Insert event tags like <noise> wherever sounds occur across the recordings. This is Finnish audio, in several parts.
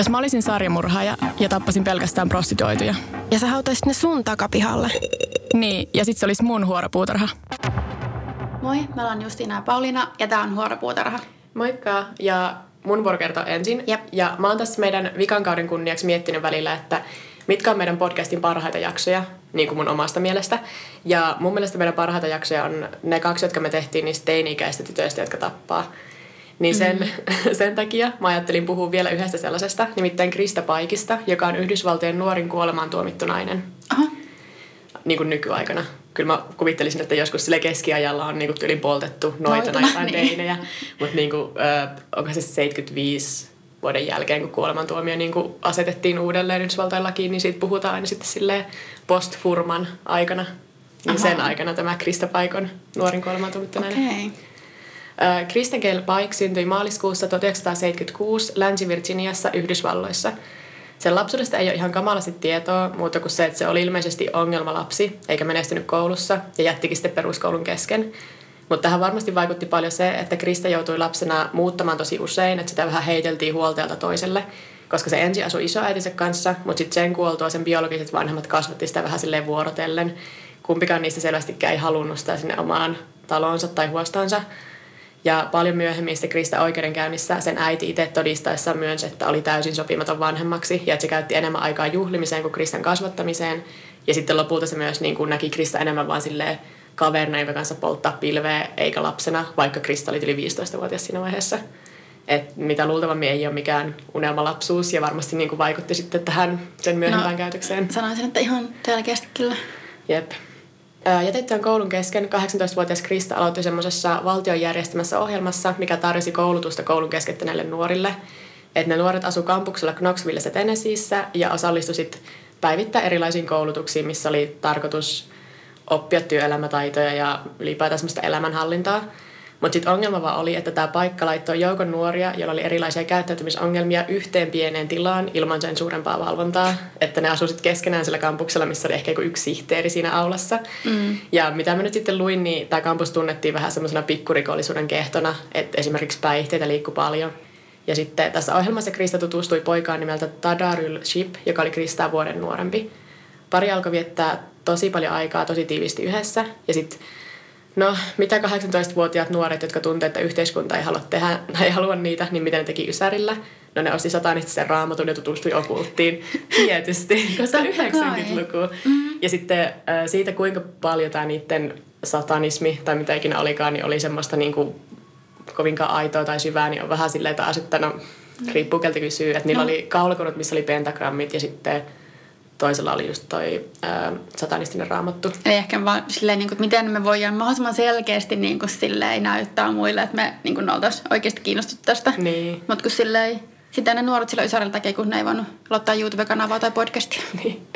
Jos mä olisin sarjamurhaaja ja tappasin pelkästään prostituoituja. Ja sä hautaisit ne sun takapihalle. Niin, ja sit se olisi mun huoropuutarha. Moi, me ollaan Justiina ja Pauliina ja tää on Huoropuutarha. Moikka, ja mun vuoro kertoo ensin. Jep. Ja mä oon tässä meidän vikan kauden kunniaksi miettinyt välillä, että mitkä on meidän podcastin parhaita jaksoja, niin kuin mun omasta mielestä. Ja mun mielestä meidän parhaita jaksoja on ne kaksi, jotka me tehtiin niistä teini-ikäistä tytöistä, jotka tappaa. Niin sen, mm-hmm. <laughs> sen takia mä ajattelin puhua vielä yhdestä sellaisesta, nimittäin Krista Paikista, joka on Yhdysvaltojen nuorin kuolemaan tuomittu nainen. Aha. Niin kuin nykyaikana. Kyllä mä kuvittelisin, että joskus sille keskiajalla on niin kuin poltettu noita tai jotain niin. teinejä. Mutta niin kuin, äh, onko se 75 vuoden jälkeen, kun kuolemantuomio niin kuin asetettiin uudelleen Yhdysvaltain lakiin, niin siitä puhutaan aina sitten silleen post-Furman aikana. Niin Aha. sen aikana tämä Krista Paikon nuorin kuolemantuomittu nainen. Okay. Äh, Kristen Pike syntyi maaliskuussa 1976 Länsi-Virginiassa Yhdysvalloissa. Sen lapsuudesta ei ole ihan kamalasti tietoa, muuta kuin se, että se oli ilmeisesti ongelmalapsi, eikä menestynyt koulussa ja jättikin sitten peruskoulun kesken. Mutta tähän varmasti vaikutti paljon se, että Krista joutui lapsena muuttamaan tosi usein, että sitä vähän heiteltiin huoltajalta toiselle, koska se ensin asui isoäitinsä kanssa, mutta sitten sen kuoltua sen biologiset vanhemmat kasvatti sitä vähän silleen vuorotellen. Kumpikaan niistä selvästikään ei halunnut sitä sinne omaan talonsa tai huostaansa. Ja paljon myöhemmin sitten Krista oikeudenkäynnissä sen äiti itse todistaessa myönsi, että oli täysin sopimaton vanhemmaksi ja että se käytti enemmän aikaa juhlimiseen kuin Kristan kasvattamiseen. Ja sitten lopulta se myös niin kuin näki Krista enemmän vaan silleen kaverina, jonka kanssa polttaa pilveä, eikä lapsena, vaikka Krista oli yli 15-vuotias siinä vaiheessa. Et mitä luultavammin ei ole mikään unelmalapsuus ja varmasti niin kuin vaikutti sitten tähän sen myöhempään No, käytökseen. Sanoisin, että ihan selkeästi kyllä. Jep. Ää, Jätettyään koulun kesken 18-vuotias Krista aloitti semmoisessa valtion järjestämässä ohjelmassa, mikä tarjosi koulutusta koulun keskeyttäneille nuorille. Et ne nuoret asu kampuksella Knoxvillessä Tennesseeissä ja osallistui sit päivittäin erilaisiin koulutuksiin, missä oli tarkoitus oppia työelämätaitoja ja ylipäätään semmoista elämänhallintaa. Mutta sitten ongelma vaan oli, että tämä paikka laittoi joukon nuoria, joilla oli erilaisia käyttäytymisongelmia yhteen pieneen tilaan ilman sen suurempaa valvontaa. Että ne asuivat keskenään sillä kampuksella, missä oli ehkä yksi sihteeri siinä aulassa. Mm. Ja mitä mä nyt sitten luin, niin tämä kampus tunnettiin vähän semmoisena pikkurikollisuuden kehtona, että esimerkiksi päihteitä liikkui paljon. Ja sitten tässä ohjelmassa Krista tutustui poikaan nimeltä Tadarul Ship, joka oli Kristaa vuoden nuorempi. Pari alkoi viettää tosi paljon aikaa tosi tiivisti yhdessä. Ja sitten No, mitä 18-vuotiaat nuoret, jotka tuntee, että yhteiskunta ei halua tehdä, <laughs> ei halua niitä, niin mitä ne teki Ysärillä? No ne osti satanistisen raamatun ja tutustui okulttiin. <laughs> Tietysti, <laughs> koska Totta kai. 90-luku. Mm-hmm. Ja sitten siitä, kuinka paljon tämä niiden satanismi tai mitä ikinä olikaan, niin oli semmoista niin kuin kovinkaan aitoa tai syvää, niin on vähän silleen taas, että no, riippuu keltä kysyy. Että niillä No. oli kaulakonut, missä oli pentagrammit ja sitten toisella oli just toi äh, satanistinen raamattu. Eli ehkä vaan silleen, niin kuin, että miten me voidaan mahdollisimman selkeästi niin kuin, silleen, näyttää muille, että me niin kuin, oltaisiin oikeasti kiinnostut tästä. Niin. Mutta kun silleen, sitä ne nuoret silloin Ysärillä tekee, kun ne ei voinut aloittaa YouTube-kanavaa tai podcastia. <laughs> Niin.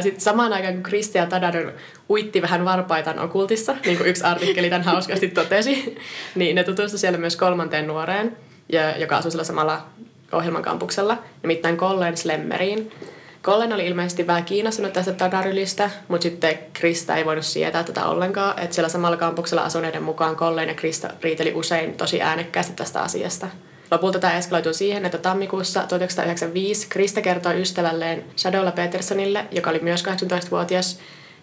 Sitten samaan aikaan, kun Kristi ja Tadadon uitti vähän varpaitaan okultissa, niin kuin yksi artikkeli tämän hauskasti <laughs> totesi, niin ne tutustuivat siellä myös kolmanteen nuoreen, ja- joka asui sillä samalla ohjelman kampuksella, nimittäin Colleen Slemmeriin. Colleen oli ilmeisesti vähän kiinnostunut tästä Tadarylistä, mutta sitten Krista ei voinut sietää tätä ollenkaan. Että siellä samalla kampuksella asuneiden mukaan Colleen ja Krista riiteli usein tosi äänekkäästi tästä asiasta. Lopulta tämä eskaloitui siihen, että tammikuussa 1995 Krista kertoi ystävälleen Shadola Petersonille, joka oli myös 18-vuotias,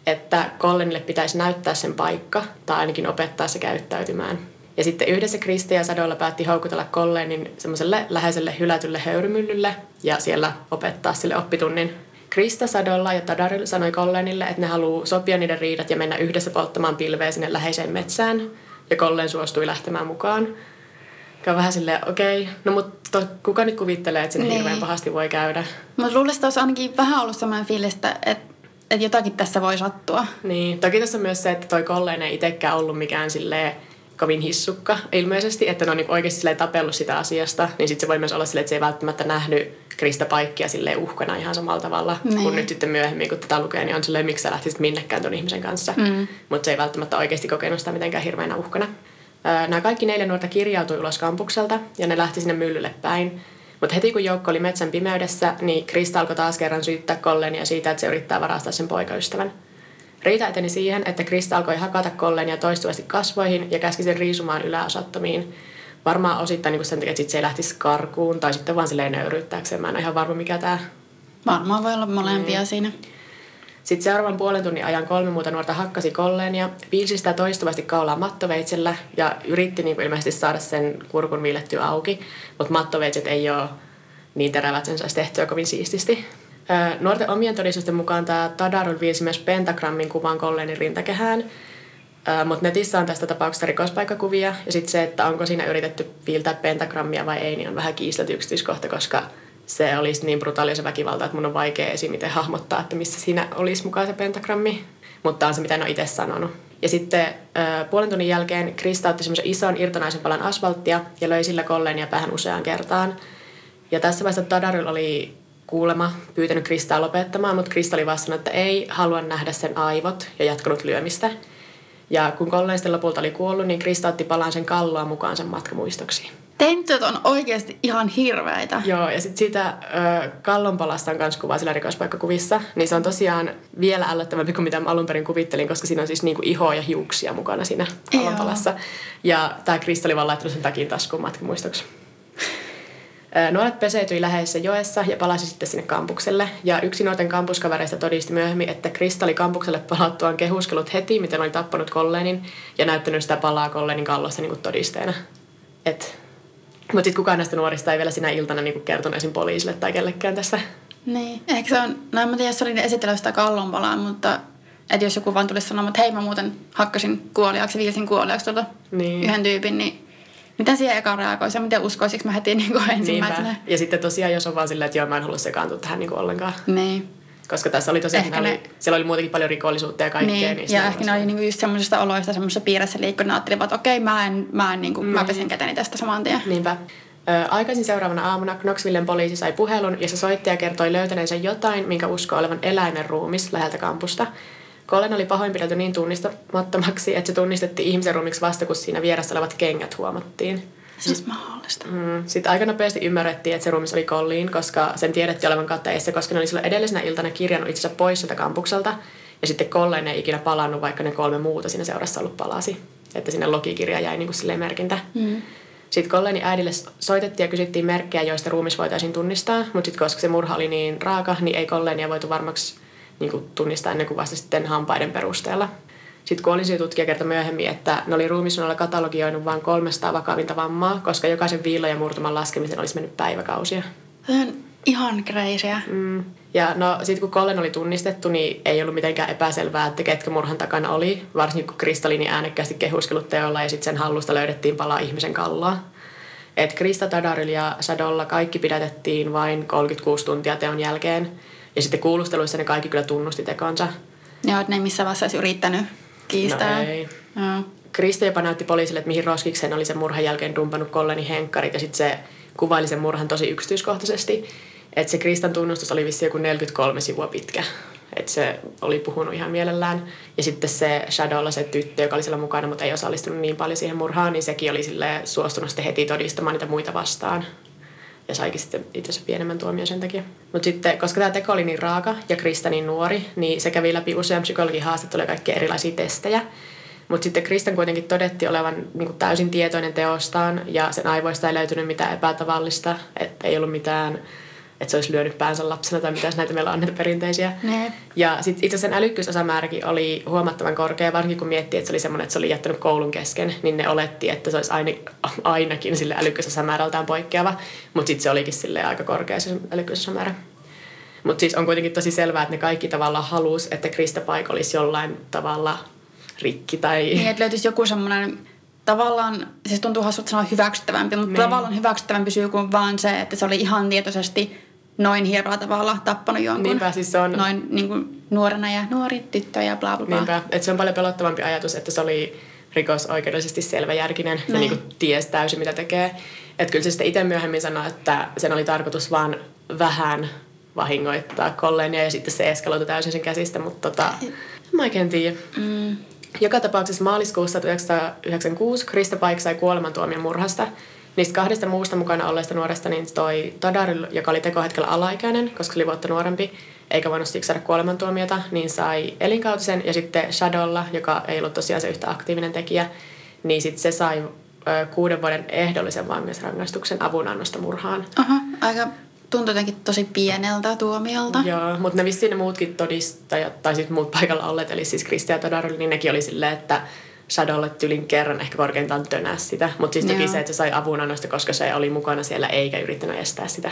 että Collenille pitäisi näyttää sen paikka tai ainakin opettaa se käyttäytymään. Ja sitten yhdessä Krista ja Sadolla päätti houkutella Collenin semmoiselle läheiselle hylätylle höyrymyllylle ja siellä opettaa sille oppitunnin. Krista Sadolla ja Tadaril sanoi Collenille, että ne haluaa sopia niiden riidat ja mennä yhdessä polttamaan pilveä sinne läheiseen metsään. Ja Collen suostui lähtemään mukaan. Joka on vähän silleen, okei, okay, no mutta kuka nyt kuvittelee, että sinne Niin. hirveän pahasti voi käydä. Mutta luulisin, että olisi ainakin vähän ollut sellainen fiilis, että, että, että jotakin tässä voi sattua. Niin, toki tässä on myös se, että toi Colleen ei itsekään ollut mikään silleen kovin hissukka ilmeisesti, että ne on niin oikeasti silleen tapellut sitä asiasta, niin sitten se voi myös olla silleen, että se ei välttämättä nähnyt Krista Paikkia silleen uhkana ihan samalla tavalla. Niin. Kun nyt sitten myöhemmin, kun tätä lukee, niin on silleen, miksi sä lähtisit minnekään ton ihmisen kanssa. Mm. Mutta se ei välttämättä oikeasti kokenut sitä mitenkään hirveänä uhkana. Nämä kaikki neljä nuorta kirjautui ulos kampukselta ja ne lähti sinne myllylle päin. Mutta heti kun joukko oli metsän pimeydessä, niin Krista alkoi taas kerran syyttää Kollenia siitä, että se yrittää varastaa sen poikaystävän. Riita eteni siihen, että Krista alkoi hakata Kollenia toistuvasti kasvoihin ja käski sen riisumaan yläosattomiin. Varmaan osittain niin sen takia, että sit se ei lähtisi karkuun tai sitten vaan silleen nöyryyttääkseen. Mä en ole ihan varma, mikä tämä Varmaan voi olla molempia Niin. siinä. sitten seuraavan puolen tunnin ajan kolme muuta nuorta hakkasi kolleen ja piilsi sitä toistuvasti kaulaa mattoveitsellä ja yritti niin kuin ilmeisesti saada sen kurkun viilettyä auki, mutta mattoveitset ei ole niin terävät, sen saisi tehtyä kovin siististi. Nuorten omien todistusten mukaan tämä Tadarul viilsi myös pentagrammin kuvan kolleenin rintakehään, mutta netissä on tästä tapauksesta rikospaikkakuvia ja sitten se, että onko siinä yritetty viiltää pentagrammia vai ei, niin on vähän kiistelty yksityiskohta, koska se olisi niin brutaalia se väkivalta, että mun on vaikea esim. miten hahmottaa, että missä siinä olisi mukaan se pentagrammi. Mutta on se, mitä en ole itse sanonut. Ja sitten puolen tunnin jälkeen Krista otti semmoisen ison irtonaisen palan asfalttia ja löi sillä kolleen ja päähän useaan kertaan. Ja tässä vaiheessa Tadaril oli kuulema pyytänyt Kristaa lopettamaan, mutta Krista oli vastannut, että ei halua nähdä sen aivot ja jatkanut lyömistä. Ja kun Kolleen sitten lopulta oli kuollut, niin Krista otti palan sen kalloa mukaan sen matkamuistoksi. Tentot on oikeasti ihan hirveitä. Joo, ja sitten siitä ö, kallonpalasta on myös kuva sillä rikospaikkakuvissa, niin se on tosiaan vielä ällöttävämpi kuin mitä mä alun perin kuvittelin, koska siinä on siis niinku ihoa ja hiuksia mukana siinä kallonpalassa. Ja tämä Krista oli vaan laittanut sen takin taskuun matkamuistoksi. Nuoret peseytyi läheisessä joessa ja palasi sitten sinne kampukselle. Ja yksi nuorten kampuskavereista todisti myöhemmin, että Krista oli kampukselle palattuaan kehuskellut heti, miten oli tappanut Kolleenin ja näyttänyt sitä palaa Kolleenin kallossa niin kuin todisteena. Et mutta sitten kukaan näistä nuorista ei vielä sinä iltana niinku kertonut esim. poliisille tai kellekään tästä. Niin. Ehkä se on, no en tiedä, jos oli esitellyt sitä kallonpalaa, mutta että jos joku vaan tulisi sanomaan, että hei mä muuten hakkasin kuoliaksi, viilsin kuoliaksi tuota Niin. yhden tyypin, niin miten siihen eka reagoisi ja miten uskoisiko mä heti niin kuin ensimmäisenä. Niinpä. Ja sitten tosiaan, jos on vaan silleen, että joo, mä en halua sekaantua tähän niinku ollenkaan. Niin. Koska tässä oli tosiaan, Ehkä ne... oli, siellä oli muutenkin paljon rikollisuutta ja kaikkea. Niin, niin ja ehkä ne oli niinku just semmoisesta oloista semmoisessa piirissä liikkuu, ne ajattelivat, että okei, mä en, mä en niinku, mä pesen käteni tästä saman tien. Niinpä. Ö, aikaisin seuraavana aamuna Knoxvillen poliisi sai puhelun, jossa soittaja kertoi löytäneensä jotain, minkä uskoo olevan eläimen ruumis läheltä kampusta. Colin oli pahoinpidelty niin tunnistamattomaksi, että se tunnistettiin ihmisen ruumiksi vasta, kun siinä vieressä olevat kengät huomattiin. Se olisi mahdollista. Mm. Sitten aika nopeasti ymmärrettiin, että se ruumis oli Colleen, koska sen tiedettiin olevan katteissa, koska ne oli silloin edellisenä iltana kirjannut itsensä pois sieltä kampukselta. Ja sitten Colleen ei ikinä palannut, vaikka ne kolme muuta siinä seurassa ollut palasi. Että sinne logikirja jäi niin kuin merkintä. Mm. Sitten Colleenin äidille soitettiin ja kysyttiin merkkejä, joista ruumis voitaisiin tunnistaa. Mutta sitten koska se murha oli niin raaka, niin ei Colleenia voitu varmaksi niin kuin tunnistaa ennen kuin vasta sitten hampaiden perusteella. Sitten kuolinsyytutkija kertoi myöhemmin, että ne oli ruumisnalla katalogioinut vain 300 vakavinta vammaa, koska jokaisen viilon ja murtuman laskemisen olisi mennyt päiväkausia. Se on ihan kreisiä. Mm. Ja no sitten kun Collen oli tunnistettu, niin ei ollut mitenkään epäselvää, että ketkä murhan takana oli. Varsinkin kun Kristallini äänekkäästi kehuskellut teolla ja sitten sen hallusta löydettiin palaa ihmisen kalloa. Et Krista Tadaril ja Sadolla kaikki pidätettiin vain 36 tuntia teon jälkeen. Ja sitten kuulusteluissa ne kaikki kyllä tunnusti tekonsa. Joo, että ne ei missään vaiheessa olisi yrittänyt kiistää. No ei. Joo. Krista jopa näytti poliisille, että mihin roskikseen oli sen murhan jälkeen dumpannut Colleni henkkarit ja sitten se kuvaili sen murhan tosi yksityiskohtaisesti. Että se Kristan tunnustus oli vissi joku 43 sivua pitkä. Että se oli puhunut ihan mielellään. Ja sitten se Shadowlla se tyttö, joka oli siellä mukana, mutta ei osallistunut niin paljon siihen murhaan, niin sekin oli sille suostunut sitten heti todistamaan niitä muita vastaan. Ja saikin sitten itse pienemmän tuomion sen takia. Mutta sitten, koska tämä teko oli niin raaka ja Krista niin nuori, niin se kävi läpi usean psykologin haastatteluja ja kaikkia erilaisia testejä. Mutta sitten Kristan kuitenkin todettiin olevan niin kuin täysin tietoinen teostaan ja sen aivoista ei löytynyt mitään epätavallista, että ei ollut mitään, että se olisi lyönyt päänsä lapsena tai mitä näitä meillä on näitä perinteisiä. Ne. Ja sitten itse sen älykkyysosamääräkin oli huomattavan korkea, varsinkin kun miettii, että se oli semmoinen, että se oli jättänyt koulun kesken, niin ne oletti, että se olisi aina, ainakin sille älykkyysosamäärältään poikkeava, mutta sitten se olikin sille aika korkea se älykkyysosamäärä. Mutta siis on kuitenkin tosi selvää, että ne kaikki tavallaan halus, että Krista Paik olisi jollain tavalla rikki tai... Niin, että löytyisi joku semmoinen tavallaan, siis tuntuu hassulta sanoa hyväksyttävämpi, mutta Niin. tavallaan hyväksyttävämpi syy kuin vaan se, että se oli ihan tietoisesti noin hirveällä tavalla tappanut jonkun. Niinpä, siis se on- Noin niin kuin nuorena ja nuori tyttö ja bla bla bla. Niinpä, että se on paljon pelottavampi ajatus, että se oli rikosoikeudellisesti selväjärkinen ja Niin. kuin ties täysin mitä tekee. Että kyllä se sitten itse myöhemmin sanoi, että sen oli tarkoitus vaan vähän vahingoittaa kolleenia ja sitten se eskaloitu täysin sen käsistä, mutta tota, en mä oikein tiedä. Mm. Joka tapauksessa maaliskuussa 1996 Krista Paik sai kuolemantuomion murhasta. Niistä kahdesta muusta mukana olleesta nuoresta, niin toi Tadar, joka oli tekohetkellä alaikäinen, koska oli vuotta nuorempi, eikä voinut siksi saada kuolemantuomiota, niin sai elinkautisen. Ja sitten Shadowlla, joka ei ollut tosiaan se yhtä aktiivinen tekijä, niin sitten se sai ö, kuuden vuoden ehdollisen vankeusrangaistuksen avunannosta murhaan. Aha, aika tuntui jotenkin tosi pieneltä tuomiolta. Joo, mutta ne vissiin ne muutkin todistajat, tai siis muut paikalla olleet, eli siis Kristi ja Todar, niin nekin oli silleen, että Shadowlle tylin kerran ehkä korkeintaan tönää sitä. Mutta siis toki Joo. se, että se sai avunannosta, koska se oli mukana siellä eikä yrittänyt estää sitä.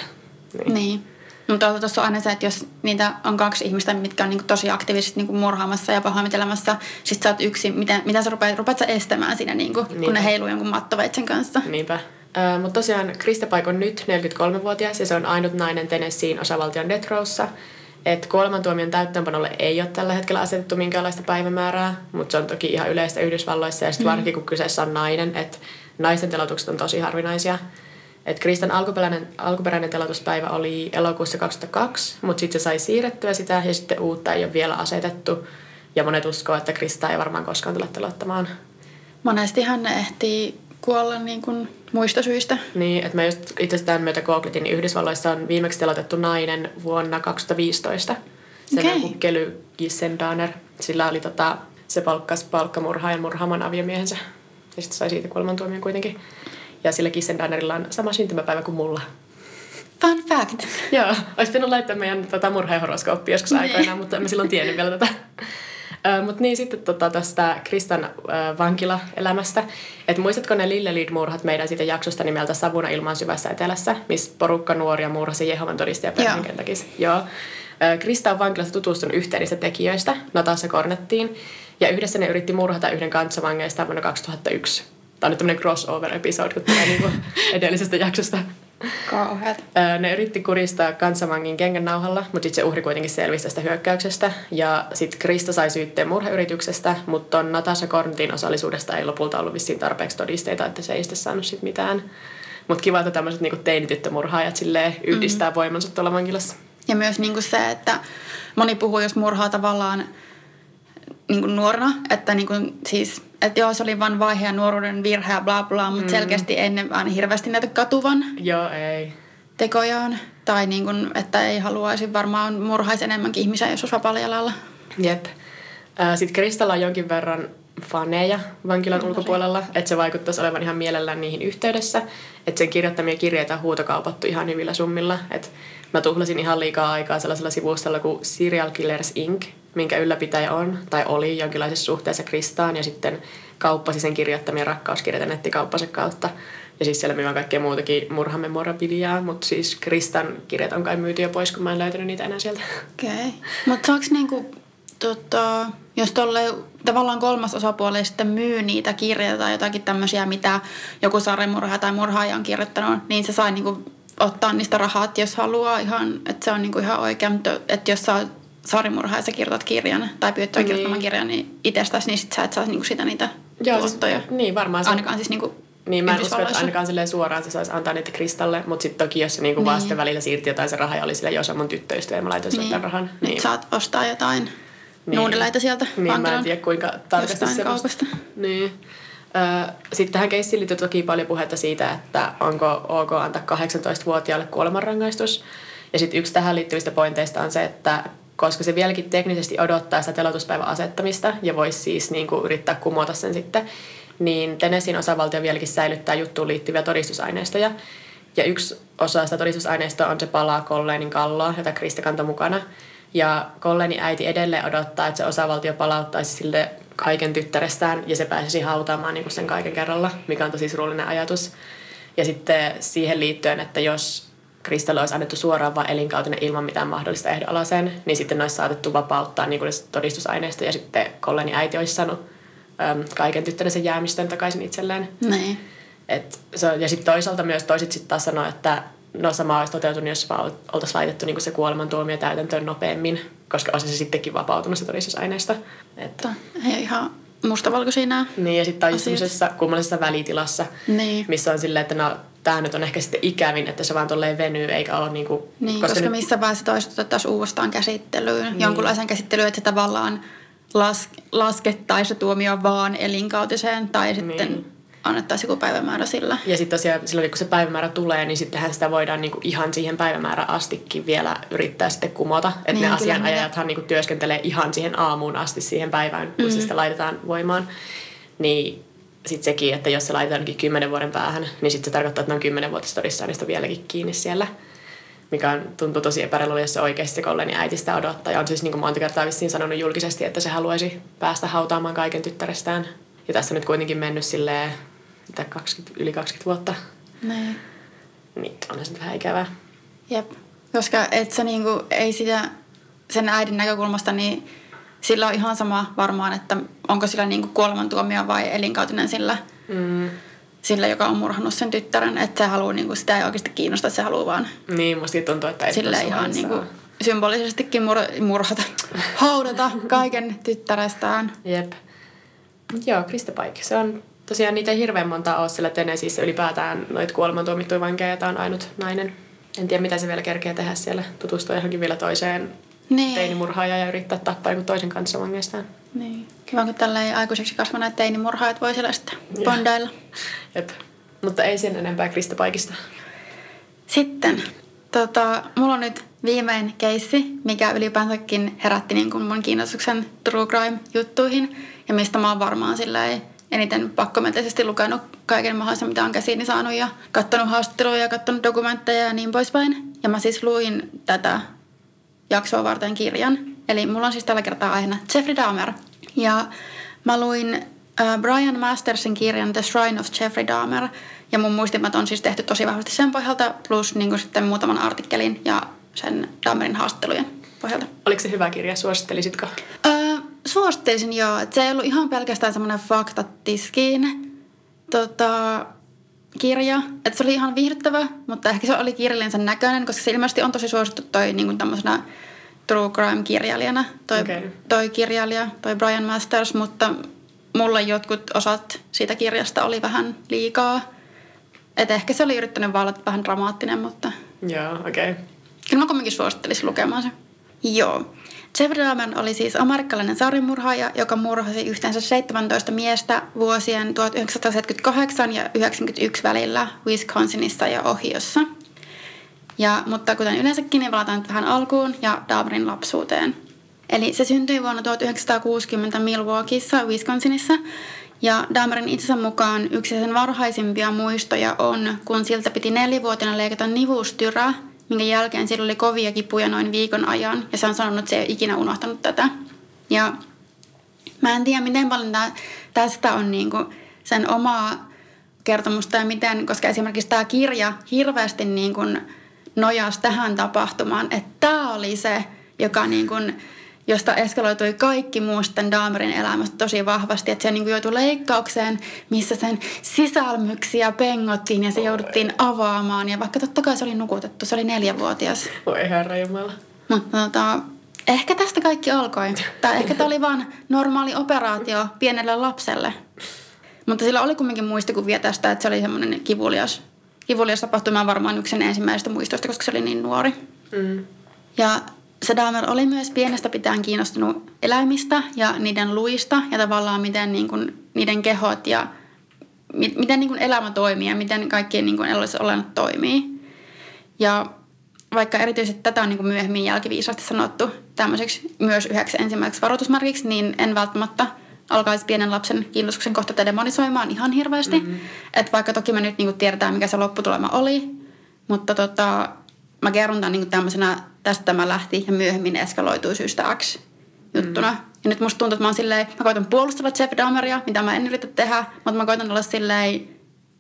Niin. Niin. Mutta tuossa on aina se, että jos niitä on kaksi ihmistä, mitkä on niinku tosi aktiivisesti niinku murhaamassa ja pahoinpitelemässä, sit sä oot yksin, miten, miten sä rupeat, rupeat sä estämään siinä, niinku, kun ne heiluu jonkun mattoveitsen kanssa. Niinpä. Äh, Mutta tosiaan Krista Paik on nyt 43-vuotias ja se on ainut nainen Tennesseein osavaltion Death Rowssa. Et kuolemantuomion täyttöönpanolle ei ole tällä hetkellä asetettu minkäänlaista päivämäärää, mutta se on toki ihan yleistä Yhdysvalloissa ja sitten varsinkin kun kyseessä on nainen, että naisten telotukset on tosi harvinaisia. Et Kristan alkuperäinen, alkuperäinen telotuspäivä oli elokuussa 2002, mutta sitten se sai siirrettyä sitä ja sitten uutta ei ole vielä asetettu. Ja monet uskoo, että Krista ei varmaan koskaan tule telottamaan. Monestihan ne ehtii kuolla niin kuin muistosyistä. Niin, että mä just itse asiassa tämän myötä googletin, niin Yhdysvalloissa on viimeksi telotettu nainen vuonna 2015. Se okay. joku Kely Gissendaner. Sillä oli tota, se palkkas palkkamurhaajan murhaamaan aviomiehensä. Ja sitten sai siitä kuolemantuomion kuitenkin. Ja sillä Gissendanerilla on sama syntymäpäivä kuin mulla. Fun fact. Joo, olisi pitänyt laittaa meidän tota, murhaihoroskooppi joskus Niin. aikoinaan, mutta en mä silloin tiennyt vielä tätä. Mutta niin sitten tota, tästä Kristan ö, vankilaelämästä. Et muistatko ne Lillelid-murhat meidän siitä jaksosta nimeltä Savuna ilman syvässä etelässä, missä porukka nuoria murhasi Jehovan todistaja perheen? Joo. Krista on vankilassa tutustunut yhteen niistä tekijöistä, Natasha Kornettiin, ja yhdessä ne yritti murhata yhden kanssavankgeista vuonna 2001. Tämä on nyt tämmöinen crossover-episode, kun tulee niinku <laughs> edellisestä jaksosta. Kauheat. Ne yritti kuristaa kansanvangin kengän nauhalla, mutta sitten se uhri kuitenkin selvisi tästä hyökkäyksestä. Ja sitten Krista sai syytteen murhayrityksestä, mutta on Natasha Kornetin osallisuudesta ei lopulta ollut vissiin tarpeeksi todisteita, että se ei sitten saanut sit mitään. Mutta kiva, että tämmöiset niinku teinityttömurhaajat silleen yhdistää mm. voimansa tuolla vankilassa. Ja myös niin kuin se, että moni puhuu, jos murhaa tavallaan niin kuin nuorena, että niin kuin, siis, että joo, se oli vain vaihe ja nuoruuden virhe ja bla bla, mutta mm. selkeästi ennen aina hirveästi näitä katuvan Joo, ei. tekojaan. Tai niin kuin, että ei haluaisi varmaan murhaisi enemmänkin ihmisiä, jos olisi vapaalla jalalla. Jep. Sitten Kristalla on jonkin verran faneja vankilan ulkopuolella, että se vaikuttaisi olevan ihan mielellään niihin yhteydessä. Että sen kirjoittamia kirjeitä on huutokaupattu ihan hyvillä summilla. Et mä tuhlasin ihan liikaa aikaa sellaisella sivustalla kuin Serial Killers Inc., minkä ylläpitäjä on tai oli jonkinlaisessa suhteessa Kristaan ja sitten kauppasi sen kirjoittamia rakkauskirjeitä nettikauppansa kautta. Ja siis siellä myydään kaikkea muutakin murhamemorabiliaa, mutta siis Kristan kirjat on kai myyty jo pois, kun mä en löytänyt niitä enää sieltä. Okei. Okay. Mutta saako niinku, tota, jos tolle tavallaan kolmas osapuoli sitten myy niitä kirjoja tai jotakin tämmöisiä, mitä joku sarjamurhaaja tai murhaaja on kirjoittanut, niin se sai niinku ottaa niistä rahat, jos haluaa ihan, että se on niinku ihan oikein. Että jos sä oot sarjamurhaaja ja sä kirjoitat kirjan tai pyytää Niin. kirjoittamaan kirjan, niin itsestäsi, niin sit sä et saa niinku sitä niitä Joo, siis, tuottoja. niin varmaan se Ainakaan siis niinku Niin, mä en usko, että ainakaan silleen suoraan se saisi antaa niitä kristalle, mutta sitten toki jos se niinku Niin. vaan sitten välillä siirti jotain se raha ja oli silleen, jos on mun tyttöystävä ja mä laitan niin, tämän rahan. Nyt saat ostaa jotain Niin. niin. nuudeleita sieltä Niin, mä en tiedä kuinka tarkasti semmoista. kaupasta. Niin. Sitten tähän keissiin liittyy toki paljon puhetta siitä, että onko ok antaa 18-vuotiaalle kuolemanrangaistus. Ja sitten yksi tähän liittyvistä pointeista on se, että koska se vieläkin teknisesti odottaa sitä telotuspäivän asettamista ja voisi siis niin kuin yrittää kumota sen sitten, niin Tennesseein osavaltio vieläkin säilyttää juttuun liittyviä todistusaineistoja. Ja yksi osa sitä todistusaineistoa on se palaa Colleenin kalloa, jota Krista kantoi mukana. Ja Colleenin äiti edelleen odottaa, että se osavaltio palauttaisi sille kaiken tyttärestään ja se pääsisi hautaamaan niin kuin sen kaiken kerralla, mikä on tosi surullinen ajatus. Ja sitten siihen liittyen, että jos Kristalle olisi annettu suoraan vain elinkautinen ilman mitään mahdollista ehdoalaseen, niin sitten ne olisi saatettu vapauttaa niin todistusaineista ja sitten Colleenin äiti olisi saanut äm, kaiken tyttärensä jäämistön takaisin itselleen. Niin. Et se on, ja sitten toisaalta myös toiset sitten taas sanoo, että no sama olisi toteutunut, jos vaan oltaisiin laitettu niinku se kuolemantuomio täytäntöön nopeammin, koska olisi se sittenkin vapautunut se todistusaineista. Et, Mutta ei ihan mustavalkoisia nämä. niin, ja sitten on just kummallisessa välitilassa, Niin. missä on silleen, että no, tämä nyt on ehkä sitten ikävin, että se vaan tolleen venyy, eikä ole niin kuin, Niin, koska, koska nyt, missä vaiheessa toista otettaisiin uudestaan käsittelyyn, niin. jonkunlaisen käsittelyyn, että se tavallaan las, laskettaisiin se tuomio vaan elinkautiseen tai sitten niin. annettaisiin joku päivämäärä sillä. Ja sitten tosiaan silloin, kun se päivämäärä tulee, niin sittenhän sitä voidaan niinku ihan siihen päivämäärään astikin vielä yrittää sitten kumota. Että niin, ne asianajajathan niinku työskentelee ihan siihen aamuun asti siihen päivään, kun mm-hmm. se sitä laitetaan voimaan. Niin sitten sekin, että jos se laitetaan kymmenen vuoden päähän, niin sitten se tarkoittaa, että ne on kymmenen vuotista niistä vieläkin kiinni siellä mikä on, tuntuu tosi epäreilulle, jos se oikeasti se kollegani äiti sitä odottaa. Ja on siis niin kuin monta kertaa vissiin sanonut julkisesti, että se haluaisi päästä hautaamaan kaiken tyttärestään. Ja tässä on nyt kuitenkin mennyt silleen, mitä 20, yli 20 vuotta. Niin. Niin, on se vähän ikävää. Jep. Koska et sä niinku, ei sitä sen äidin näkökulmasta, niin sillä on ihan sama varmaan, että onko sillä niinku kuolemantuomio vai elinkautinen sillä. Mm sillä, joka on murhannut sen tyttären, että se haluaa, niin kuin, sitä ei oikeasti kiinnosta, että se haluaa vaan... Niin, musta tuntuu, että ei Sillä ihan niin kuin, symbolisestikin mur- murhata, <laughs> haudata kaiken tyttärestään. Jep. Joo, Krista Se on tosiaan niitä ei hirveän monta ole sillä Tenesissä ylipäätään noita kuolemantuomittuja vankeja, on ainut nainen. En tiedä, mitä se vielä kerkee tehdä siellä. Tutustua johonkin vielä toiseen niin. teinimurhaajaan ja yrittää tappaa joku toisen kanssa vangeistaan. Niin. Kiva, kun tälleen aikuiseksi kasvaneet teinimurhaajat voi siellä sitten bondailla. Jep. Mutta ei sen enempää Kristapaikista. Sitten, tota, mulla on nyt viimein keissi, mikä ylipäänsäkin herätti niin kuin mun kiinnostuksen true crime-juttuihin. Ja mistä mä oon varmaan silleen eniten pakkomentisesti lukenut kaiken mahdollisen, mitä on käsiini saanut ja kattonut haastatteluja ja kattonut dokumentteja ja niin poispäin. Ja mä siis luin tätä jaksoa varten kirjan. Eli mulla on siis tällä kertaa aiheena Jeffrey Dahmer. Ja mä luin äh, Brian Mastersin kirjan The Shrine of Jeffrey Dahmer. Ja mun muistimat on siis tehty tosi vahvasti sen pohjalta, plus niin kuin sitten muutaman artikkelin ja sen Dahmerin haastattelujen pohjalta. Oliko se hyvä kirja? Suosittelisitko? Öö, suosittelisin joo. Se ei ollut ihan pelkästään semmoinen faktatiskiin tota, kirja. Että se oli ihan viihdyttävä, mutta ehkä se oli kirjallinen näköinen, koska se ilmeisesti on tosi suosittu toi niin kuin tämmöisenä true crime-kirjailijana, toi, okay. toi kirjailija, toi Brian Masters, mutta mulle jotkut osat siitä kirjasta oli vähän liikaa. Et ehkä se oli yrittänyt vaan olla vähän dramaattinen, mutta... Joo, okei. Okay. Kyllä mä kumminkin suosittelisin lukemaan se. Joo. Jeffrey Dahmer oli siis amerikkalainen sarjamurhaaja, joka murhasi yhteensä 17 miestä vuosien 1978 ja 1991 välillä Wisconsinissa ja Ohiossa – ja, mutta kuten yleensäkin, niin palataan nyt vähän alkuun ja Dahmerin lapsuuteen. Eli se syntyi vuonna 1960 Milwaukeeissa, Wisconsinissa. Ja Dahmerin itsensä mukaan yksi sen varhaisimpia muistoja on, kun siltä piti nelivuotina leikata nivustyrä, minkä jälkeen sillä oli kovia kipuja noin viikon ajan. Ja se on sanonut, että se ei ole ikinä unohtanut tätä. Ja mä en tiedä, miten paljon tää, tästä on niinku sen omaa kertomusta ja miten, koska esimerkiksi tämä kirja hirveästi niin kuin nojasi tähän tapahtumaan, että tämä oli se, joka niin kuin, josta eskaloitui kaikki muu sitten Dahmerin elämästä tosi vahvasti, että se niin kuin joutui leikkaukseen, missä sen sisälmyksiä pengottiin ja se jouduttiin avaamaan. Ja vaikka totta kai se oli nukutettu, se oli neljävuotias. Voi herra Jumala. Mutta tota, ehkä tästä kaikki alkoi. Tai ehkä tämä oli vain normaali operaatio pienelle lapselle. Mutta sillä oli kumminkin muistikuvia tästä, että se oli semmoinen kivulias kivulias tapahtuma on varmaan yksi ensimmäistä muistoista, koska se oli niin nuori. Mm. Ja se Dahmer oli myös pienestä pitäen kiinnostunut eläimistä ja niiden luista ja tavallaan miten niin kuin, niiden kehot ja mi- miten niin kuin elämä toimii ja miten kaikkien niin kuin olennot toimii. Ja vaikka erityisesti tätä on niin kuin myöhemmin jälkiviisaasti sanottu tämmöiseksi myös yhdeksi ensimmäiseksi varoitusmerkiksi, niin en välttämättä – alkaisi pienen lapsen kiinnostuksen kohta demonisoimaan ihan hirveästi. Mm-hmm. Että vaikka toki me nyt niinku tiedetään, mikä se lopputulema oli, mutta tota, mä kerron tämän niinku tämmöisenä, tästä tämä lähti ja myöhemmin eskaloitui syystä X juttuna. Mm. Ja nyt musta tuntuu, että mä oon silleen, mä koitan puolustella Jeff Dahmeria, mitä mä en yritä tehdä, mutta mä koitan olla silleen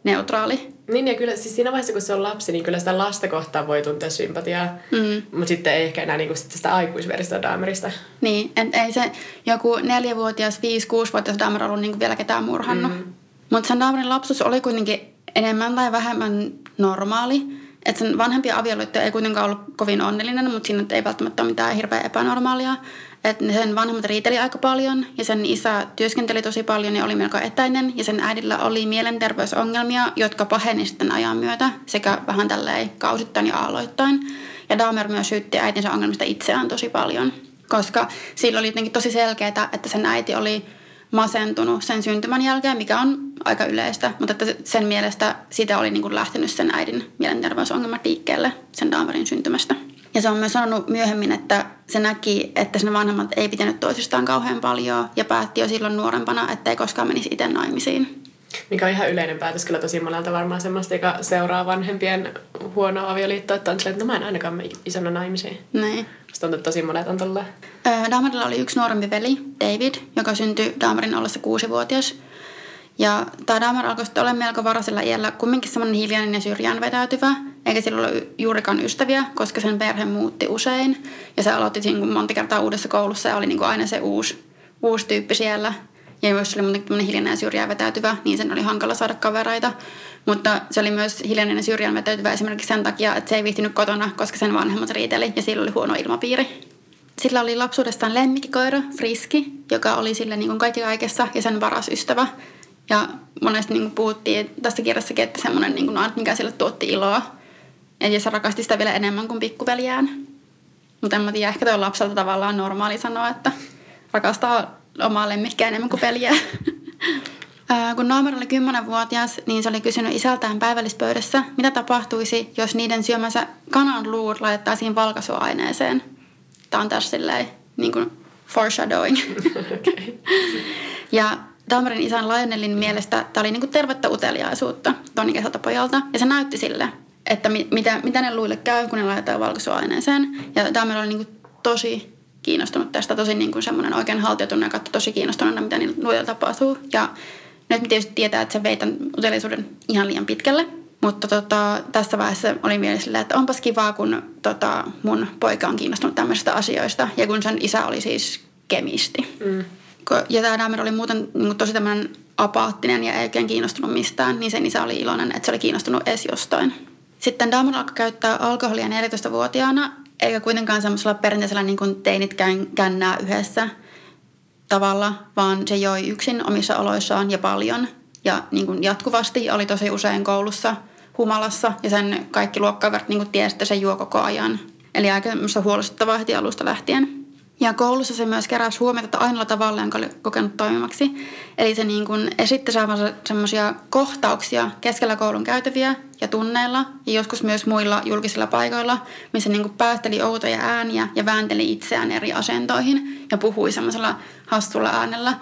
neutraali. Niin ja kyllä siis siinä vaiheessa kun se on lapsi, niin kyllä sitä lasta kohtaan voi tuntea sympatiaa. Mm. Mutta sitten ei ehkä enää niinku sitä aikuisveristä Dahmerista. Niin, et ei se joku neljävuotias, viisi, kuusivuotias Dahmer ollut niinku vielä ketään murhannut. Mm. Mutta sen Dahmerin lapsuus oli kuitenkin enemmän tai vähemmän normaali. Että sen vanhempia avioliitto ei kuitenkaan ollut kovin onnellinen, mutta siinä ei välttämättä ole mitään hirveän epänormaalia. Että sen vanhemmat riiteli aika paljon ja sen isä työskenteli tosi paljon ja oli melko etäinen. Ja sen äidillä oli mielenterveysongelmia, jotka paheni sitten ajan myötä sekä vähän tälleen kausittain ja aloittain. Ja Dahmer myös syytti äitinsä ongelmista itseään tosi paljon, koska sillä oli jotenkin tosi selkeää, että sen äiti oli masentunut sen syntymän jälkeen, mikä on aika yleistä, mutta että sen mielestä siitä oli niin kuin lähtenyt sen äidin mielenterveysongelmat liikkeelle sen Dahmerin syntymästä. Ja se on myös sanonut myöhemmin, että se näki, että sen vanhemmat ei pitänyt toisistaan kauhean paljon ja päätti jo silloin nuorempana, että ei koskaan menisi itse naimisiin. Mikä on ihan yleinen päätös kyllä tosi monelta varmaan semmoista, joka seuraa vanhempien huonoa avioliittoa, että on silleen, että no mä en ainakaan mene isona naimisiin. Niin. Musta on tosi monet on tolleen. Dahmerilla oli yksi nuorempi veli, David, joka syntyi Dahmerin ollessa kuusivuotias. Ja tämä Dahmer alkoi sitten olla melko varhaisella iällä kumminkin semmoinen hiljainen ja syrjään vetäytyvä, eikä sillä ole juurikaan ystäviä, koska sen perhe muutti usein. Ja se aloitti niin monta kertaa uudessa koulussa ja oli niin kuin aina se uusi, uusi tyyppi siellä. Ja jos se oli muutenkin hiljainen ja syrjään vetäytyvä, niin sen oli hankala saada kavereita. Mutta se oli myös hiljainen ja syrjään vetäytyvä esimerkiksi sen takia, että se ei viihtynyt kotona, koska sen vanhemmat riiteli ja sillä oli huono ilmapiiri. Sillä oli lapsuudestaan lemmikkikoira, Friski, joka oli sille niin kuin kaikki kaikessa ja sen paras ystävä. Ja monesti niin kuin puhuttiin tässä kirjassakin, että semmoinen niin kuin, mikä sille tuotti iloa. Ja se rakasti sitä vielä enemmän kuin pikkuveliään. Mutta en mä tiedä, ehkä toi lapselta tavallaan normaali sanoa, että rakastaa omaa lemmikkiä enemmän kuin peliä. <laughs> Kun Noomer oli 10-vuotias, niin se oli kysynyt isältään päivällispöydässä, mitä tapahtuisi, jos niiden syömänsä kanan luut laitettaisiin valkaisuaineeseen. Tämä on tässä silleen, niin kuin foreshadowing. <laughs> okay. <laughs> ja Dahmerin isän Lionelin mielestä tämä oli niin kuin tervettä uteliaisuutta tonikäiseltä pojalta. Ja se näytti sille, että mi- mitä, mitä ne luille käy, kun ne laitetaan valkaisuaineeseen. Ja Dahmer oli niin kuin tosi kiinnostunut tästä, tosi niin kuin semmoinen oikein haltiotunut ja tosi kiinnostuneena, mitä niillä luilla tapahtuu. Ja nyt me tietysti tietää, että se vei tämän uteliaisuuden ihan liian pitkälle. Mutta tota, tässä vaiheessa oli mielessä että onpas kivaa, kun tota, mun poika on kiinnostunut tämmöisistä asioista. Ja kun sen isä oli siis kemisti. Mm. Ja tämä Dahmer oli muuten niin kuin tosi tämmöinen apaattinen ja ei oikein kiinnostunut mistään, niin sen isä oli iloinen, että se oli kiinnostunut edes jostain. Sitten Dahmer alkoi käyttää alkoholia 14-vuotiaana, eikä kuitenkaan semmoisella perinteisellä niin kuin teinit kännää yhdessä tavalla, vaan se joi yksin omissa oloissaan ja paljon ja niin kuin jatkuvasti oli tosi usein koulussa humalassa ja sen kaikki luokkaverot niin tiesi, että se juo koko ajan. Eli aika huolestuttavaa heti alusta lähtien. Ja koulussa se myös keräsi huomiota ainoalla tavalla, jonka oli kokenut toimimaksi. Eli se niin kuin esitti saavansa semmoisia kohtauksia keskellä koulun käytäviä ja tunneilla ja joskus myös muilla julkisilla paikoilla, missä niin kuin päästeli outoja ääniä ja väänteli itseään eri asentoihin ja puhui semmoisella hassulla äänellä.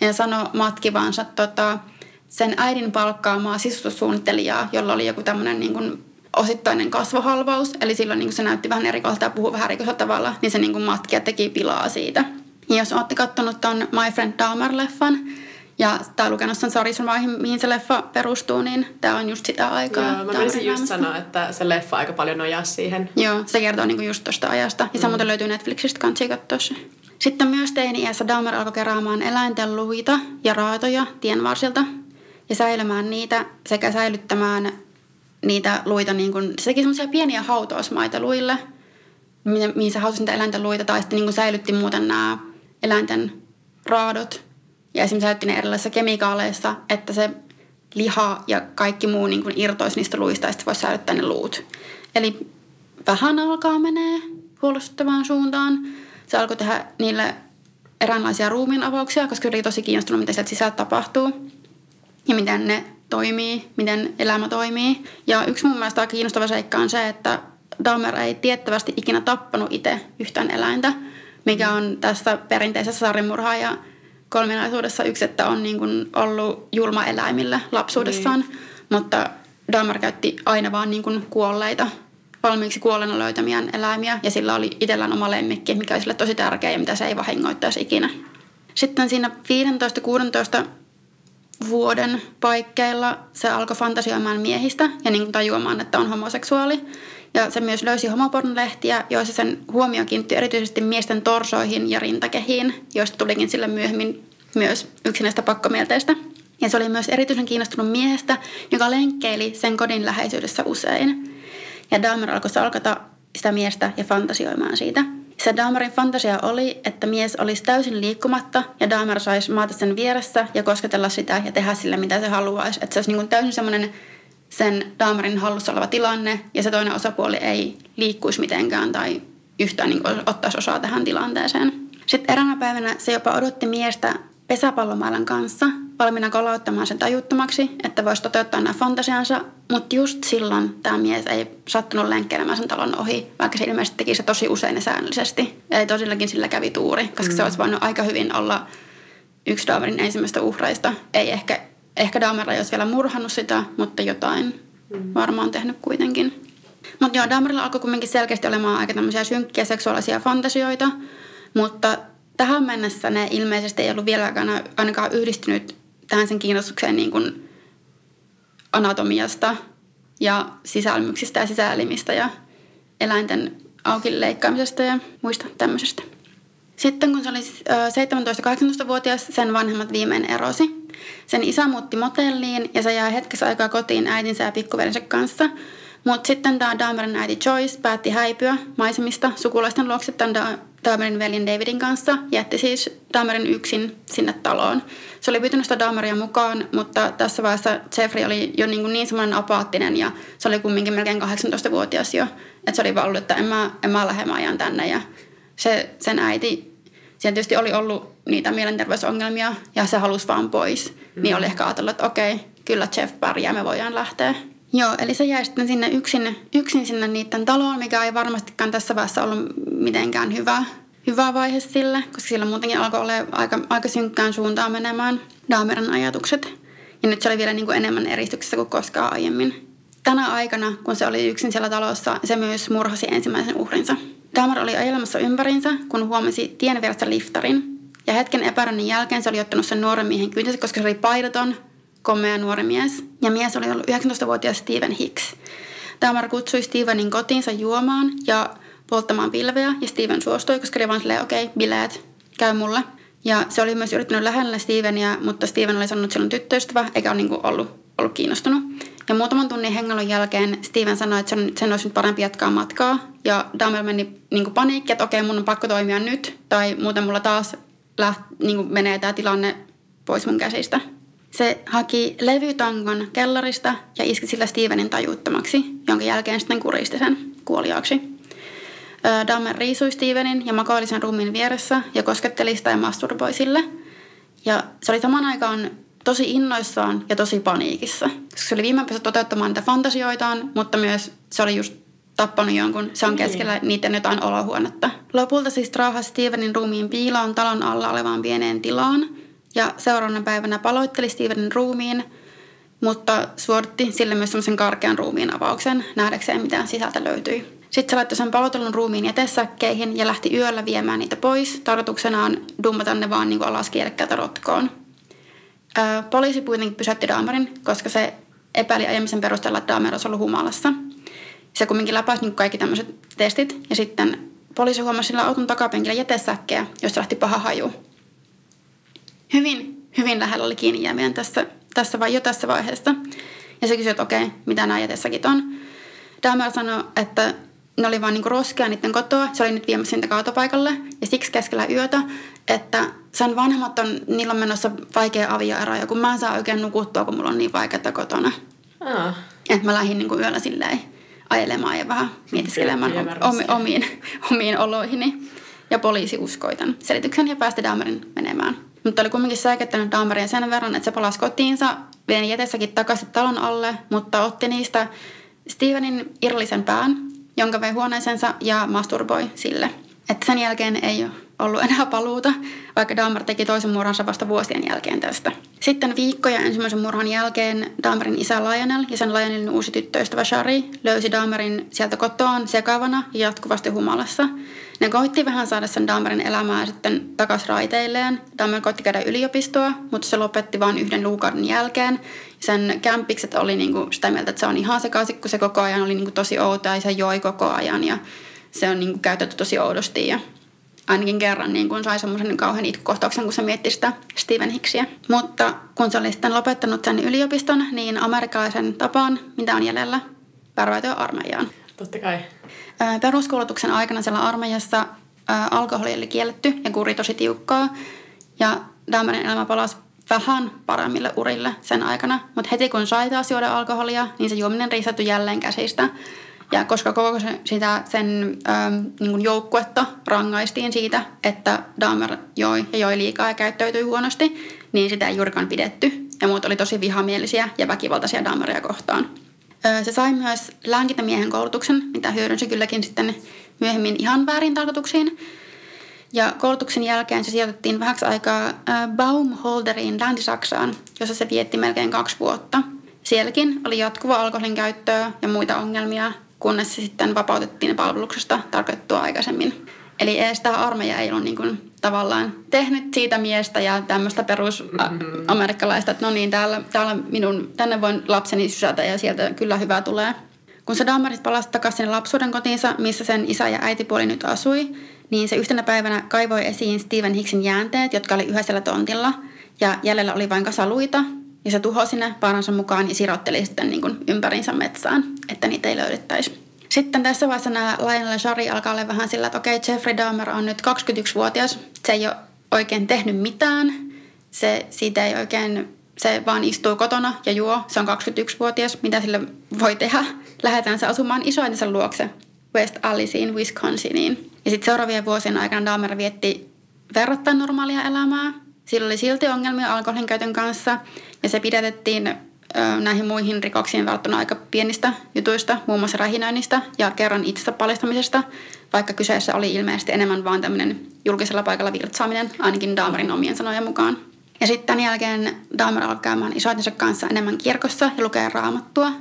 Ja sanoi matkivansa tota, sen äidin palkkaamaa sisustussuunnittelijaa, jolla oli joku tämmöinen niin kuin osittainen kasvohalvaus, eli silloin niin se näytti vähän erikoiselta ja puhui vähän erikoisella tavalla, niin se niin matki ja teki pilaa siitä. Ja jos olette katsonut ton My Friend Dahmer-leffan, ja tai lukenut sen sarjisomaihin, mihin se leffa perustuu, niin tämä on just sitä aikaa. Joo, mä menisin just sanoa, että se leffa aika paljon nojaa siihen. Joo, se kertoo niinku just tuosta ajasta. Ja mm. samoin löytyy Netflixistä, kansi katsoa se. Sitten myös teini-iässä Dahmer alkoi keräämään eläinten luita ja raatoja tienvarsilta ja säilymään niitä sekä säilyttämään niitä luita, niin kuin, se teki semmoisia pieniä hautausmaita luille, mihin se hautasi niitä eläinten luita, tai sitten niin kuin säilytti muuten nämä eläinten raadot. Ja esimerkiksi säilytti ne erilaisissa kemikaaleissa, että se liha ja kaikki muu niin kuin irtoisi niistä luista, ja sitten voisi säilyttää ne luut. Eli vähän alkaa menee huolestuttavaan suuntaan. Se alkoi tehdä niille eräänlaisia ruumiin avauksia, koska oli tosi kiinnostunut, mitä sieltä sisältä tapahtuu ja miten ne toimii, miten elämä toimii. Ja yksi mun mielestä kiinnostava seikka on se, että Dahmer ei tiettävästi ikinä tappanut itse yhtään eläintä, mikä on tässä perinteisessä sarjamurhaaja kolminaisuudessa yksi, että on niin kuin ollut julma eläimillä lapsuudessaan, niin. mutta Dahmer käytti aina vaan niin kuin kuolleita, valmiiksi kuolleena löytämiään eläimiä, ja sillä oli itsellään oma lemmikki, mikä oli sille tosi tärkeä ja mitä se ei vahingoittaisi ikinä. Sitten siinä 15-16 vuoden paikkeilla se alkoi fantasioimaan miehistä ja niin tajuamaan, että on homoseksuaali. Ja se myös löysi homopornolehtiä, joissa sen huomio kiinnittyi erityisesti miesten torsoihin ja rintakehiin, joista tulikin sille myöhemmin myös yksinäistä pakkomielteistä. Ja se oli myös erityisen kiinnostunut miehestä, joka lenkkeili sen kodin läheisyydessä usein. Ja Dahmer alkoi salkata sitä miestä ja fantasioimaan siitä. Se Dahmerin fantasia oli, että mies olisi täysin liikkumatta ja Dahmer saisi maata sen vieressä ja kosketella sitä ja tehdä sille mitä se haluaisi. Että se olisi niin kuin täysin semmoinen sen Dahmerin hallussa oleva tilanne ja se toinen osapuoli ei liikkuisi mitenkään tai yhtään niin kuin ottaisi osaa tähän tilanteeseen. Sitten eräänä päivänä se jopa odotti miestä pesäpallomailan kanssa valmiina kolauttamaan sen tajuttomaksi, että voisi toteuttaa nämä fantasiansa, mutta just silloin tämä mies ei sattunut lenkkeilemään sen talon ohi, vaikka se ilmeisesti teki se tosi usein ja säännöllisesti. Eli tosillakin sillä kävi tuuri, koska mm. se olisi voinut aika hyvin olla yksi Dahmerin ensimmäistä uhreista. Ei ehkä, ehkä Dahmer ei olisi vielä murhannut sitä, mutta jotain mm. varmaan tehnyt kuitenkin. Mutta joo, Dahmerilla alkoi kuitenkin selkeästi olemaan aika tämmöisiä synkkiä seksuaalisia fantasioita, mutta tähän mennessä ne ilmeisesti ei ollut vieläkään ainakaan yhdistynyt tähän sen kiinnostukseen niin kuin anatomiasta ja sisälmyksistä ja sisäelimistä ja eläinten auki leikkaamisesta ja muista tämmöisestä. Sitten kun se oli 17-18-vuotias, sen vanhemmat viimein erosi. Sen isä muutti motelliin ja se jäi hetkessä aikaa kotiin äitinsä ja pikkuveljensä kanssa. Mutta sitten tämä Dahmerin äiti Joyce päätti häipyä maisemista sukulaisten luokse tämän Dahmerin veljen Davidin kanssa. Jätti siis Dahmerin yksin sinne taloon. Se oli pyytänyt sitä Dahmeria mukaan, mutta tässä vaiheessa Jeffrey oli jo niin, kuin niin semmoinen apaattinen ja se oli kumminkin melkein 18-vuotias jo. Että se oli vaan ollut, että en mä, en mä lähde, mä ajan tänne. Ja se, sen äiti, siellä tietysti oli ollut niitä mielenterveysongelmia ja se halusi vaan pois. Mm. Niin oli ehkä ajatellut, että okei, kyllä Jeff pärjää, me voidaan lähteä. Joo, eli se jäi sitten sinne yksin, yksin sinne niiden taloon, mikä ei varmastikaan tässä vaiheessa ollut mitenkään hyvä, hyvä vaihe sille, koska sillä muutenkin alkoi olla aika, aika synkkään suuntaan menemään Dahmerin ajatukset. Ja nyt se oli vielä niin kuin enemmän eristyksessä kuin koskaan aiemmin. Tänä aikana, kun se oli yksin siellä talossa, se myös murhasi ensimmäisen uhrinsa. Dahmer oli ajelemassa ympärinsä, kun huomasi tien vieressä liftarin. Ja hetken epäröinnin jälkeen se oli ottanut sen nuoren miehen kyytinsä, koska se oli paidoton, komea nuori mies. Ja mies oli ollut 19-vuotias Steven Hicks. Dahmer kutsui Stevenin kotiinsa juomaan ja polttamaan pilveä. Ja Steven suostui, koska oli vaan silleen, okei, okay, bileet, käy mulle. Ja se oli myös yrittänyt lähellä Stevenia, mutta Steven oli sanonut, että on tyttöystävä, eikä ole niin ollut, ollut kiinnostunut. Ja muutaman tunnin hengailun jälkeen Steven sanoi, että sen, sen olisi nyt parempi jatkaa matkaa. Ja Dahmer meni niin paniikki, että okei, mun on pakko toimia nyt, tai muuten mulla taas läht, niin menee tämä tilanne pois mun käsistä. Se haki levytangon kellarista ja iski sillä Stevenin tajuuttomaksi, jonka jälkeen sitten kuristi sen kuoliaaksi. Dahmer riisui Stevenin ja makoili sen ruumiin vieressä ja kosketteli sitä ja masturboi sille. Ja se oli samaan aikaan tosi innoissaan ja tosi paniikissa. Koska se oli viime toteuttamaan niitä fantasioitaan, mutta myös se oli just tappanut jonkun. Se on niin. keskellä niin. niiden jotain olohuonetta. Lopulta siis traahasi Stevenin ruumiin piiloon talon alla olevaan pieneen tilaan – ja seuraavana päivänä paloitteli Stevenin ruumiin, mutta suoritti sille myös semmoisen karkean ruumiin avauksen nähdäkseen, mitä sisältä löytyi. Sitten se laittoi sen palotellun ruumiin jätesäkkeihin ja lähti yöllä viemään niitä pois. Tarkoituksenaan dummata ne vaan niin alas kielekkäältä rotkoon. Ää, poliisi kuitenkin pysäytti Dahmerin, koska se epäili aiemmisen perusteella, että Dahmer olisi ollut humalassa. Se kumminkin läpäisi niin kaikki tämmöiset testit ja sitten poliisi huomasi sillä auton takapenkillä jätesäkkejä, jossa lähti paha haju hyvin, hyvin lähellä oli kiinni jääminen tässä, tässä vai jo tässä vaiheessa. Ja se kysyi, että okei, mitä nämä jätessäkin on. Dahmer sanoi, että ne oli vaan niinku roskia niiden kotoa. Se oli nyt viemässä niitä kaatopaikalle. Ja siksi keskellä yötä, että sen vanhemmat on, niillä on menossa vaikea avioero. Ja kun mä en saa oikein nukuttua, kun mulla on niin vaikeaa kotona. Ah. Että mä lähdin niinku yöllä silleen ajelemaan ja vähän mietiskelemään omi, omiin, <laughs> omiin oloihini. Ja poliisi uskoi tämän selityksen ja päästi Dahmerin menemään mutta oli kumminkin säikättänyt Dahmeria sen verran, että se palasi kotiinsa, vei jätessäkin takaisin talon alle, mutta otti niistä Stevenin irrallisen pään, jonka vei huoneeseensa ja masturboi sille. Että sen jälkeen ei ollut enää paluuta, vaikka Dahmer teki toisen murhansa vasta vuosien jälkeen tästä. Sitten viikkoja ensimmäisen murhan jälkeen Dahmerin isä Lionel ja sen Lionelin uusi tyttöystävä Shari löysi Dahmerin sieltä kotoaan sekavana ja jatkuvasti humalassa – ne koitti vähän saada sen Dahmerin elämää sitten takaisin raiteilleen. Dahmer koitti käydä yliopistoa, mutta se lopetti vain yhden luukauden jälkeen. Sen kämpikset oli niinku sitä mieltä, että se on ihan sekaisin, kun se koko ajan oli niinku tosi outo ja se joi koko ajan ja se on niinku käytetty tosi oudosti. Ja ainakin kerran niin kun sai semmoisen kauhean itkukohtauksen, kun se mietti sitä Steven Hicksia. Mutta kun se oli sitten lopettanut sen yliopiston, niin amerikkalaisen tapaan, mitä on jäljellä, värväytyä armeijaan. Totta kai. Peruskoulutuksen aikana siellä armeijassa alkoholi oli kielletty ja kuri tosi tiukkaa. Ja Dahmerin elämä palasi vähän paremmille urille sen aikana. Mutta heti kun sai taas juoda alkoholia, niin se juominen riistäytyi jälleen käsistä. Ja koska koko se- sitä sen ö, niin kuin joukkuetta rangaistiin siitä, että Dahmer joi ja joi liikaa ja käyttäytyi huonosti, niin sitä ei juurikaan pidetty. Ja muut oli tosi vihamielisiä ja väkivaltaisia Dahmeria kohtaan. Ö, Se sai myös lääkintämiehen koulutuksen, mitä hyödynsi kylläkin sitten myöhemmin ihan väärin tarkoituksiin. Ja koulutuksen jälkeen se sijoitettiin vähäksi aikaa ö, Baumholderiin Länsi-Saksaan, jossa se vietti melkein kaksi vuotta. Sielläkin oli jatkuva alkoholin käyttöä ja muita ongelmia, kunnes se sitten vapautettiin palveluksesta tarkoitettua aikaisemmin. Eli edes tämä armeija ei ollut niin kuin tavallaan tehnyt siitä miestä ja tämmöistä perusamerikkalaista, että no niin, täällä, täällä minun, tänne voin lapseni sysätä ja sieltä kyllä hyvä tulee. Kun se Dahmerit palasi takaisin lapsuuden kotiinsa, missä sen isä ja äitipuoli nyt asui, niin se yhtenä päivänä kaivoi esiin Steven Hicksin jäänteet, jotka oli yhdessä tontilla. Ja jäljellä oli vain kasa luita, ja se tuhosi ne paransa mukaan ja sirotteli sitten niin kuin ympärinsä metsään, että niitä ei löydettäisi. Sitten tässä vaiheessa nämä Lionel Shari alkaa olla vähän sillä, että okei, okay, Jeffrey Dahmer on nyt 21-vuotias. Se ei ole oikein tehnyt mitään. Se, siitä ei oikein, se vaan istuu kotona ja juo. Se on 21-vuotias. Mitä sille voi tehdä? Lähdetään se asumaan isointensa luokse West Alliceen, Wisconsiniin. Ja sitten seuraavien vuosien aikana Dahmer vietti verrattain normaalia elämää. Sillä oli silti ongelmia alkoholin käytön kanssa ja se pidätettiin näihin muihin rikoksiin verrattuna aika pienistä jutuista, muun muassa rähinöinnistä ja kerran itsensä paljastamisesta, vaikka kyseessä oli ilmeisesti enemmän vaan tämmöinen julkisella paikalla virtsaaminen, ainakin Dahmerin omien sanojen mukaan. Ja sitten tämän jälkeen Dahmer alkoi käymään isoitensa kanssa enemmän kirkossa ja lukea raamattua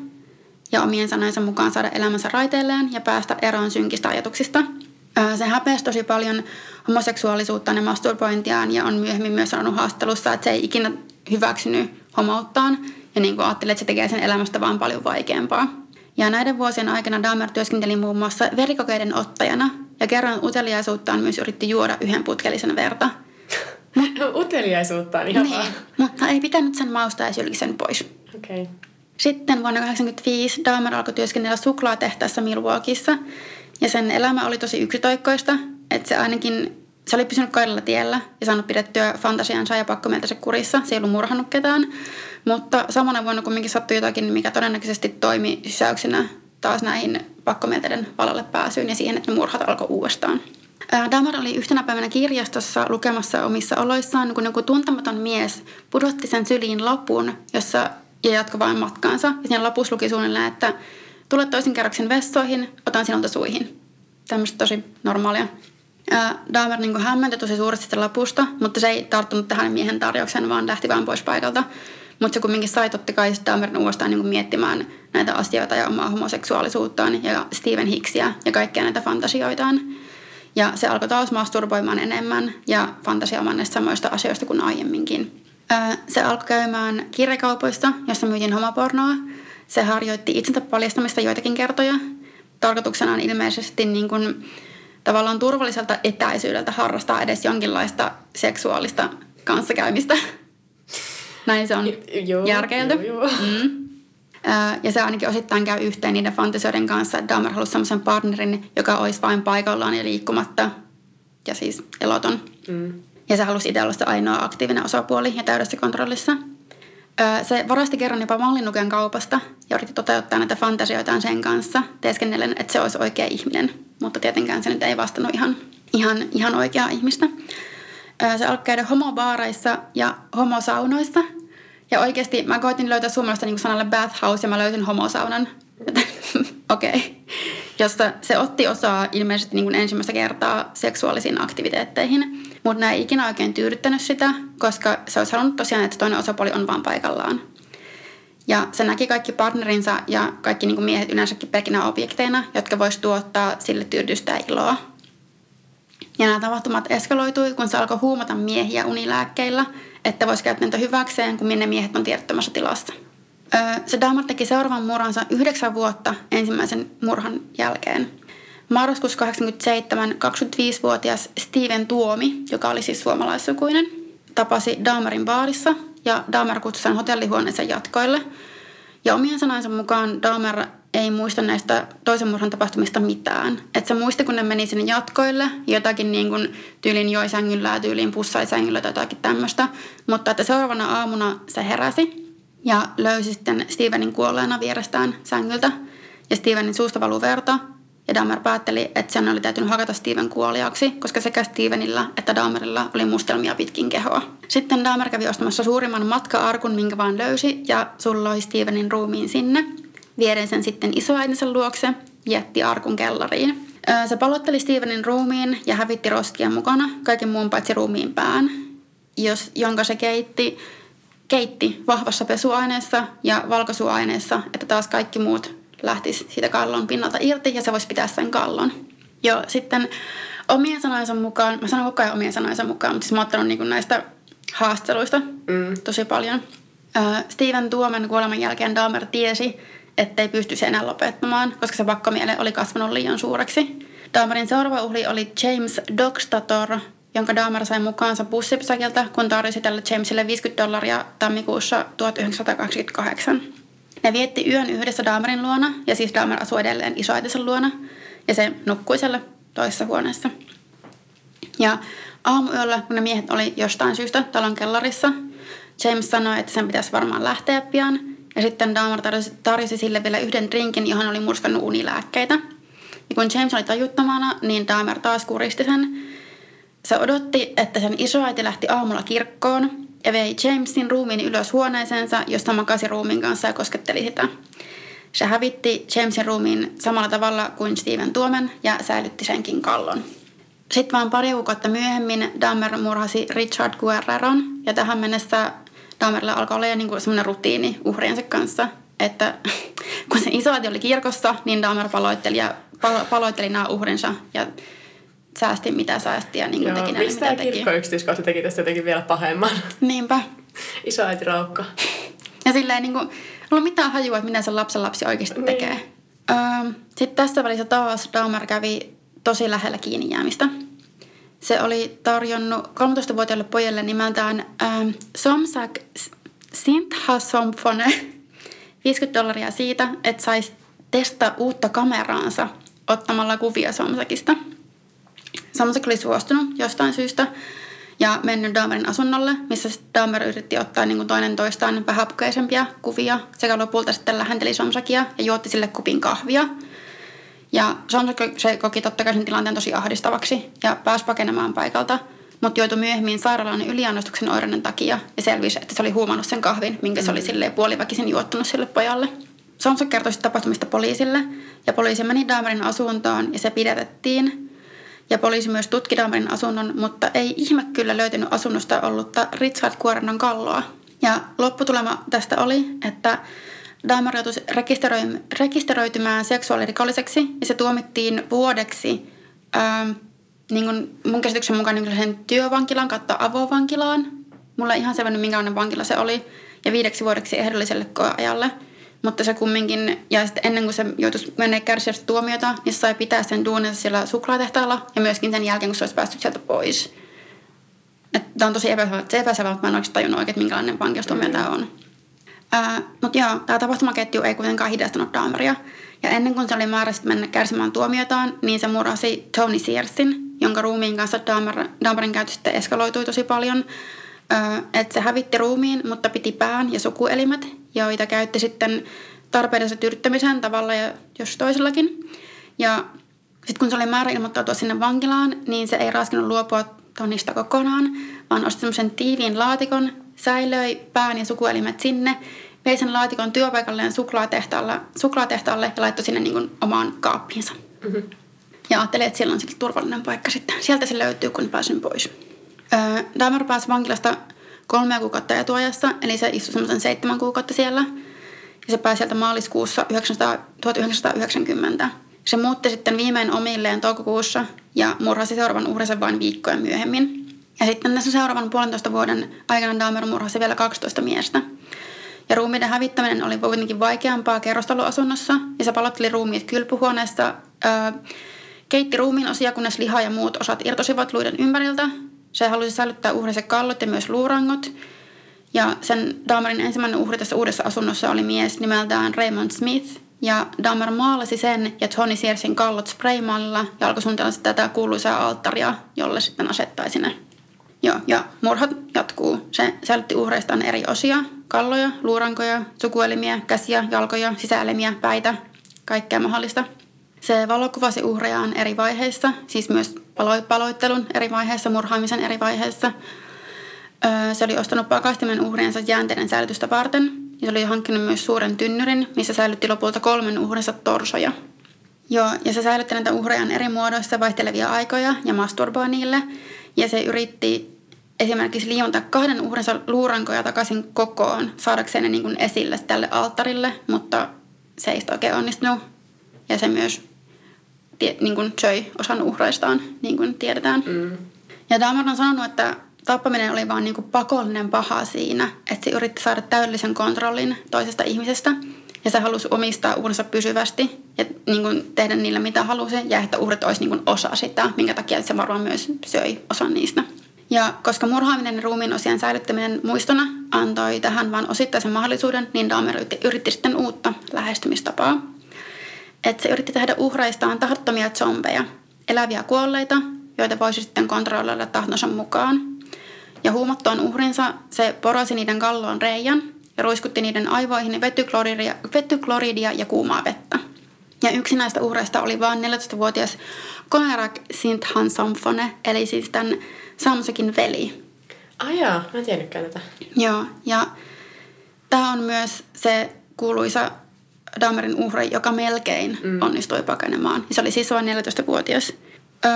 ja omien sanojensa mukaan saada elämänsä raiteilleen ja päästä eroon synkistä ajatuksista. Se häpesi tosi paljon homoseksuaalisuuttaan ja masturbointiaan ja on myöhemmin myös sanonut haastattelussa, että se ei ikinä hyväksynyt homouttaan ja niin kuin ajatteli, että se tekee sen elämästä vaan paljon vaikeampaa. Ja näiden vuosien aikana Dahmer työskenteli muun muassa verikokeiden ottajana ja kerran uteliaisuuttaan myös yritti juoda yhden putkellisen verta. <laughs> Uteliaisuutta on ihan Niin, mutta ei pitänyt sen mausta ja sylki sen pois. Okei. Okay. Sitten vuonna 1985 Dahmer alkoi työskennellä suklaatehtaassa Milwaukeeissa ja sen elämä oli tosi yksitoikkoista, että se ainakin se oli pysynyt kaidalla tiellä ja saanut pidettyä fantasiansa ja pakkomieltänsä kurissa. Se ei ollut murhannut ketään, mutta samana vuonna kumminkin sattui jotakin, mikä todennäköisesti toimi sysäyksenä taas näihin pakkomielteiden valalle pääsyyn ja siihen, että ne murhat alkoi uudestaan. Ää, Dahmer oli yhtenä päivänä kirjastossa lukemassa omissa oloissaan, kun joku tuntematon mies pudotti sen syliin lapun, jossa ja jatkoi vain matkaansa. Ja siinä lopussa luki suunnilleen, että tule toisen kerroksen vessoihin, otan sinulta suihin. Tämmöistä tosi normaalia. Ää, Dahmer niin hämmentyi tosi suuresti sitä lapusta, mutta se ei tarttunut tähän miehen tarjoukseen, vaan lähti vaan pois paikalta. Mutta se kumminkin sai totta kai Dahmerin uudestaan niin miettimään näitä asioita ja omaa homoseksuaalisuuttaan ja Steven Hicksia ja kaikkia näitä fantasioitaan. Ja se alkoi taas masturboimaan enemmän ja fantasioimaan näistä samoista asioista kuin aiemminkin. Se alkoi käymään kirjakaupoissa, jossa myytiin homopornoa. Se harjoitti itsensä paljastamista joitakin kertoja. Tarkoituksena on ilmeisesti niin kuin, tavallaan turvalliselta etäisyydeltä harrastaa edes jonkinlaista seksuaalista kanssakäymistä. <laughs> Näin se on Joo, järkeilty. joo, joo. Mm. Ja se ainakin osittain käy yhteen niiden fantasioiden kanssa, että Dahmer halusi sellaisen partnerin, joka olisi vain paikallaan ja liikkumatta ja siis eloton. Mm. Ja se halusi itse olla se ainoa aktiivinen osapuoli ja täydessä kontrollissa. Se varasti kerran jopa mallinuken kaupasta ja yritti toteuttaa näitä fantasioitaan sen kanssa, teeskennellen, että se olisi oikea ihminen. Mutta tietenkään se nyt ei vastannut ihan, ihan, ihan oikeaa ihmistä. Se alkoi käydä homobaareissa ja homosaunoissa. Ja oikeasti mä koitin löytää suomalaista niin sanalle bathhouse ja mä löysin homosaunan. <laughs> Okei. Okay. Jossa se otti osaa ilmeisesti niin ensimmäistä kertaa seksuaalisiin aktiviteetteihin. Mutta nämä ei ikinä oikein tyydyttänyt sitä, koska se olisi halunnut tosiaan, että toinen osapuoli on vaan paikallaan. Ja se näki kaikki partnerinsa ja kaikki niin kuin miehet yleensäkin pelkinä objekteina, jotka voisi tuottaa sille tyydytystä ja iloa. Ja nämä tapahtumat eskaloitui, kun se alkoi huumata miehiä unilääkkeillä, että voisi käyttää niitä hyväkseen, kun minne miehet on tiedottomassa tilassa. Öö, Se Dahmer teki seuraavan murhansa yhdeksän vuotta ensimmäisen murhan jälkeen. Marraskuussa 87 25-vuotias Steven Tuomi, joka oli siis suomalaissukuinen, tapasi Dahmerin baarissa ja Dahmer kutsui sen hotellihuoneensa jatkoille. Ja omien sanojensa mukaan Dahmer ei muista näistä toisen murhan tapahtumista mitään. Että se muisti, kun ne meni sinne jatkoille, jotakin niin kuin tyylin joi sängyllä ja tyyliin pussai sängyllä tai jotakin tämmöistä. Mutta että seuraavana aamuna se heräsi ja löysi sitten Stevenin kuolleena vierestään sängyltä. Ja Stevenin suusta valuu verta ja Dahmer päätteli, että sen oli täytynyt hakata Steven kuoliaksi, koska sekä Stevenillä että Dahmerilla oli mustelmia pitkin kehoa. Sitten Dahmer kävi ostamassa suurimman matka-arkun, minkä vaan löysi, ja sulloi Stevenin ruumiin sinne. Vieden sen sitten isoäitinsä luokse, jätti arkun kellariin. Se palotteli Stevenin ruumiin ja hävitti roskia mukana, kaiken muun paitsi ruumiin pään, jos, jonka se keitti, keitti vahvassa pesuaineessa ja valkosuaineessa, että taas kaikki muut lähtisi siitä kallon pinnalta irti ja se voisi pitää sen kallon. Jo sitten omien sanojensa mukaan, mä sanon koko ajan omien sanojensa mukaan, mutta siis mä oon ottanut niin näistä haasteluista mm. tosi paljon. Äh, Steven Tuomen kuoleman jälkeen Dahmer tiesi, ettei pystyisi enää lopettamaan, koska se pakkomiele oli kasvanut liian suureksi. Dahmerin seuraava uhri oli James Dockstator, jonka Dahmer sai mukaansa bussipsäkiltä, kun tarjosi tälle Jamesille 50 dollaria tammikuussa 1928. Ne vietti yön yhdessä Dahmerin luona, ja siis Dahmer asui edelleen isoäitinsä luona, ja se nukkui siellä toisessa huoneessa. Ja aamuyöllä, kun ne miehet oli jostain syystä talon kellarissa, James sanoi, että sen pitäisi varmaan lähteä pian, ja sitten Dahmer tarjosi, tarjosi sille vielä yhden drinkin, johon oli murskannut unilääkkeitä. Ja kun James oli tajuttomana, niin Dahmer taas kuristi sen. Se odotti, että sen isoäiti lähti aamulla kirkkoon, ja vei Jamesin ruumiin ylös huoneeseensa, josta makasi ruumiin kanssa ja kosketteli sitä. Se hävitti Jamesin ruumiin samalla tavalla kuin Steven Tuomen ja säilytti senkin kallon. Sitten vaan pari kuukautta myöhemmin Dahmer murhasi Richard Guerreron ja tähän mennessä Dahmerilla alkoi olla niin semmoinen rutiini uhriensa kanssa, että <laughs> kun se isoäiti oli kirkossa, niin Dahmer paloitteli, ja, palo, paloitteli nämä uhrinsa ja säästi mitä säästi ja niin kuin teki näin, mitä teki. Miksi kirkko yksityiskohta teki tästä jotenkin vielä pahemman? Niinpä. <laughs> äiti raukka. Ja silleen niin kuin, ollut mitään hajua, että mitä se lapsen lapsi oikeasti niin. tekee. Öö, Sitten tässä välissä taas Dahmer kävi tosi lähellä kiinni jäämistä. Se oli tarjonnut 13-vuotiaalle pojalle nimeltään Somsak Sintha Somfone 50 dollaria siitä, että saisi testaa uutta kameraansa ottamalla kuvia Somsakista – Samsak oli suostunut jostain syystä ja mennyt Dahmerin asunnolle, missä Dahmer yritti ottaa niin kuin toinen toistaan vähäpukeisempia kuvia sekä lopulta sitten lähenteli Somsakia ja juotti sille kupin kahvia. Ja Somsak se koki totta kai sen tilanteen tosi ahdistavaksi ja pääsi pakenemaan paikalta, mutta joutui myöhemmin sairaalaan yliannostuksen oireiden takia ja selvisi, että se oli huumannut sen kahvin, minkä se oli sille puoliväkisin juottunut sille pojalle. Somsak kertoi tapahtumista poliisille ja poliisi meni Dahmerin asuntoon ja se pidätettiin – ja poliisi myös tutki Dahmerin asunnon, mutta ei ihme kyllä löytynyt asunnosta ollutta Richard Kuorennan kalloa. Ja lopputulema tästä oli, että Dahmer joutui rekisteröitymään seksuaalirikolliseksi ja se tuomittiin vuodeksi ää, niin kuin mun käsityksen mukaan niin sen työvankilaan kautta avovankilaan. Mulla ei ihan selvinnyt, minkälainen vankila se oli. Ja viideksi vuodeksi ehdolliselle koeajalle – mutta se kumminkin, ja sitten ennen kuin se joutuisi mennä kärsiä tuomiota, niin se sai pitää sen duuninsa siellä suklaatehtaalla ja myöskin sen jälkeen, kun se olisi päässyt sieltä pois. Tämä on tosi epäselvä, epäselvä mutta mä en oikeasti tajunnut oikein, minkälainen vankeustuomio mm. tämä on. Mutta joo, tämä tapahtumaketju ei kuitenkaan hidastanut Dahmeria. Ja ennen kuin se oli määrä mennä kärsimään tuomiotaan, niin se murasi Tony Searsin, jonka ruumiin kanssa Dahmer, Dahmerin sitten eskaloitui tosi paljon. Että se hävitti ruumiin, mutta piti pään ja sukuelimet, joita käytti sitten tarpeidensa tyrttämiseen tavalla ja jos toisellakin. Ja sitten kun se oli määrä ilmoittautua sinne vankilaan, niin se ei raskinut luopua tonnista kokonaan, vaan osti semmoisen tiiviin laatikon, säilöi pään ja sukuelimet sinne, vei sen laatikon työpaikalleen suklaatehtaalle, suklaatehtaalle ja laittoi sinne niin kuin omaan kaappiinsa. Mm-hmm. Ja ajattelin, että siellä on sitten turvallinen paikka sitten. Sieltä se löytyy, kun pääsin pois. Öö, Dahmer pääsi vankilasta kolme kuukautta etuajassa, eli se istui semmoisen seitsemän kuukautta siellä. Ja se pääsi sieltä maaliskuussa 1990. Se muutti sitten viimein omilleen toukokuussa ja murhasi seuraavan uhrinsa vain viikkoja myöhemmin. Ja sitten tässä seuraavan puolentoista vuoden aikana Dahmer murhasi vielä 12 miestä. Ja ruumiiden hävittäminen oli kuitenkin vaikeampaa kerrostaloasunnossa ja se palotteli ruumiit kylpyhuoneessa, öö, keitti ruumiin osia, kunnes liha ja muut osat irtosivat luiden ympäriltä se halusi säilyttää uhrinsa kallot ja myös luurangot. Ja sen Dahmerin ensimmäinen uhri tässä uudessa asunnossa oli mies nimeltään Raymond Smith, Ja Dahmer maalasi sen ja Tony Searsin kallot spraymallilla ja alkoi suunnitella tätä kuuluisaa alttaria, jolle sitten asettaisi ne. Joo, ja murhat jatkuu. Se säilytti uhreistaan eri osia, kalloja, luurankoja, sukuelimiä, käsiä, jalkoja, sisäelimiä, päitä, kaikkea mahdollista. Se valokuvasi uhrejaan eri vaiheissa, siis myös paloittelun eri vaiheissa, murhaamisen eri vaiheissa. Se oli ostanut pakastimen uhriensa jäänteiden säilytystä varten ja se oli hankkinut myös suuren tynnyrin, missä säilytti lopulta kolmen uhrinsa torsoja. Joo, ja se säilytti näitä uhrejaan eri muodoissa vaihtelevia aikoja ja masturboi niille. Ja se yritti esimerkiksi liimontaa kahden uhrinsa luurankoja takaisin kokoon saadakseen ne niin kuin esille tälle alttarille, mutta se ei oikein onnistunut. Ja se myös tie, niin kuin söi osan uhreistaan, niin kuin tiedetään. Mm. Ja Dahmer on sanonut, että tappaminen oli vain niin kuin pakollinen paha siinä, että se yritti saada täydellisen kontrollin toisesta ihmisestä ja se halusi omistaa uhrinsa pysyvästi ja niin kuin tehdä niillä mitä halusi ja että uhrit olisi niin kuin osa sitä, minkä takia se varmaan myös söi osan niistä. Ja koska murhaaminen ja ruumiin osien säilyttäminen muistona antoi tähän vain osittaisen mahdollisuuden, niin Dahmer yritti, yritti sitten uutta lähestymistapaa. Että se yritti tehdä uhreistaan tahattomia zombeja, eläviä kuolleita, joita voisi sitten kontrolloida tahtonsa mukaan. Ja huumattuaan uhrinsa se porasi niiden kalloon reijän ja ruiskutti niiden aivoihin vetykloridia, vetykloridia ja kuumaa vettä. Ja yksi näistä uhreista oli vain 14-vuotias Konerak Sinthan Samfone, eli siis tämän Samsokin veli. Ajaa, mä en tiennytkään tätä. Joo, ja tämä on myös se kuuluisa Dahmerin uhri, joka melkein mm. onnistui pakenemaan. Se oli siis vain 14-vuotias. Öö,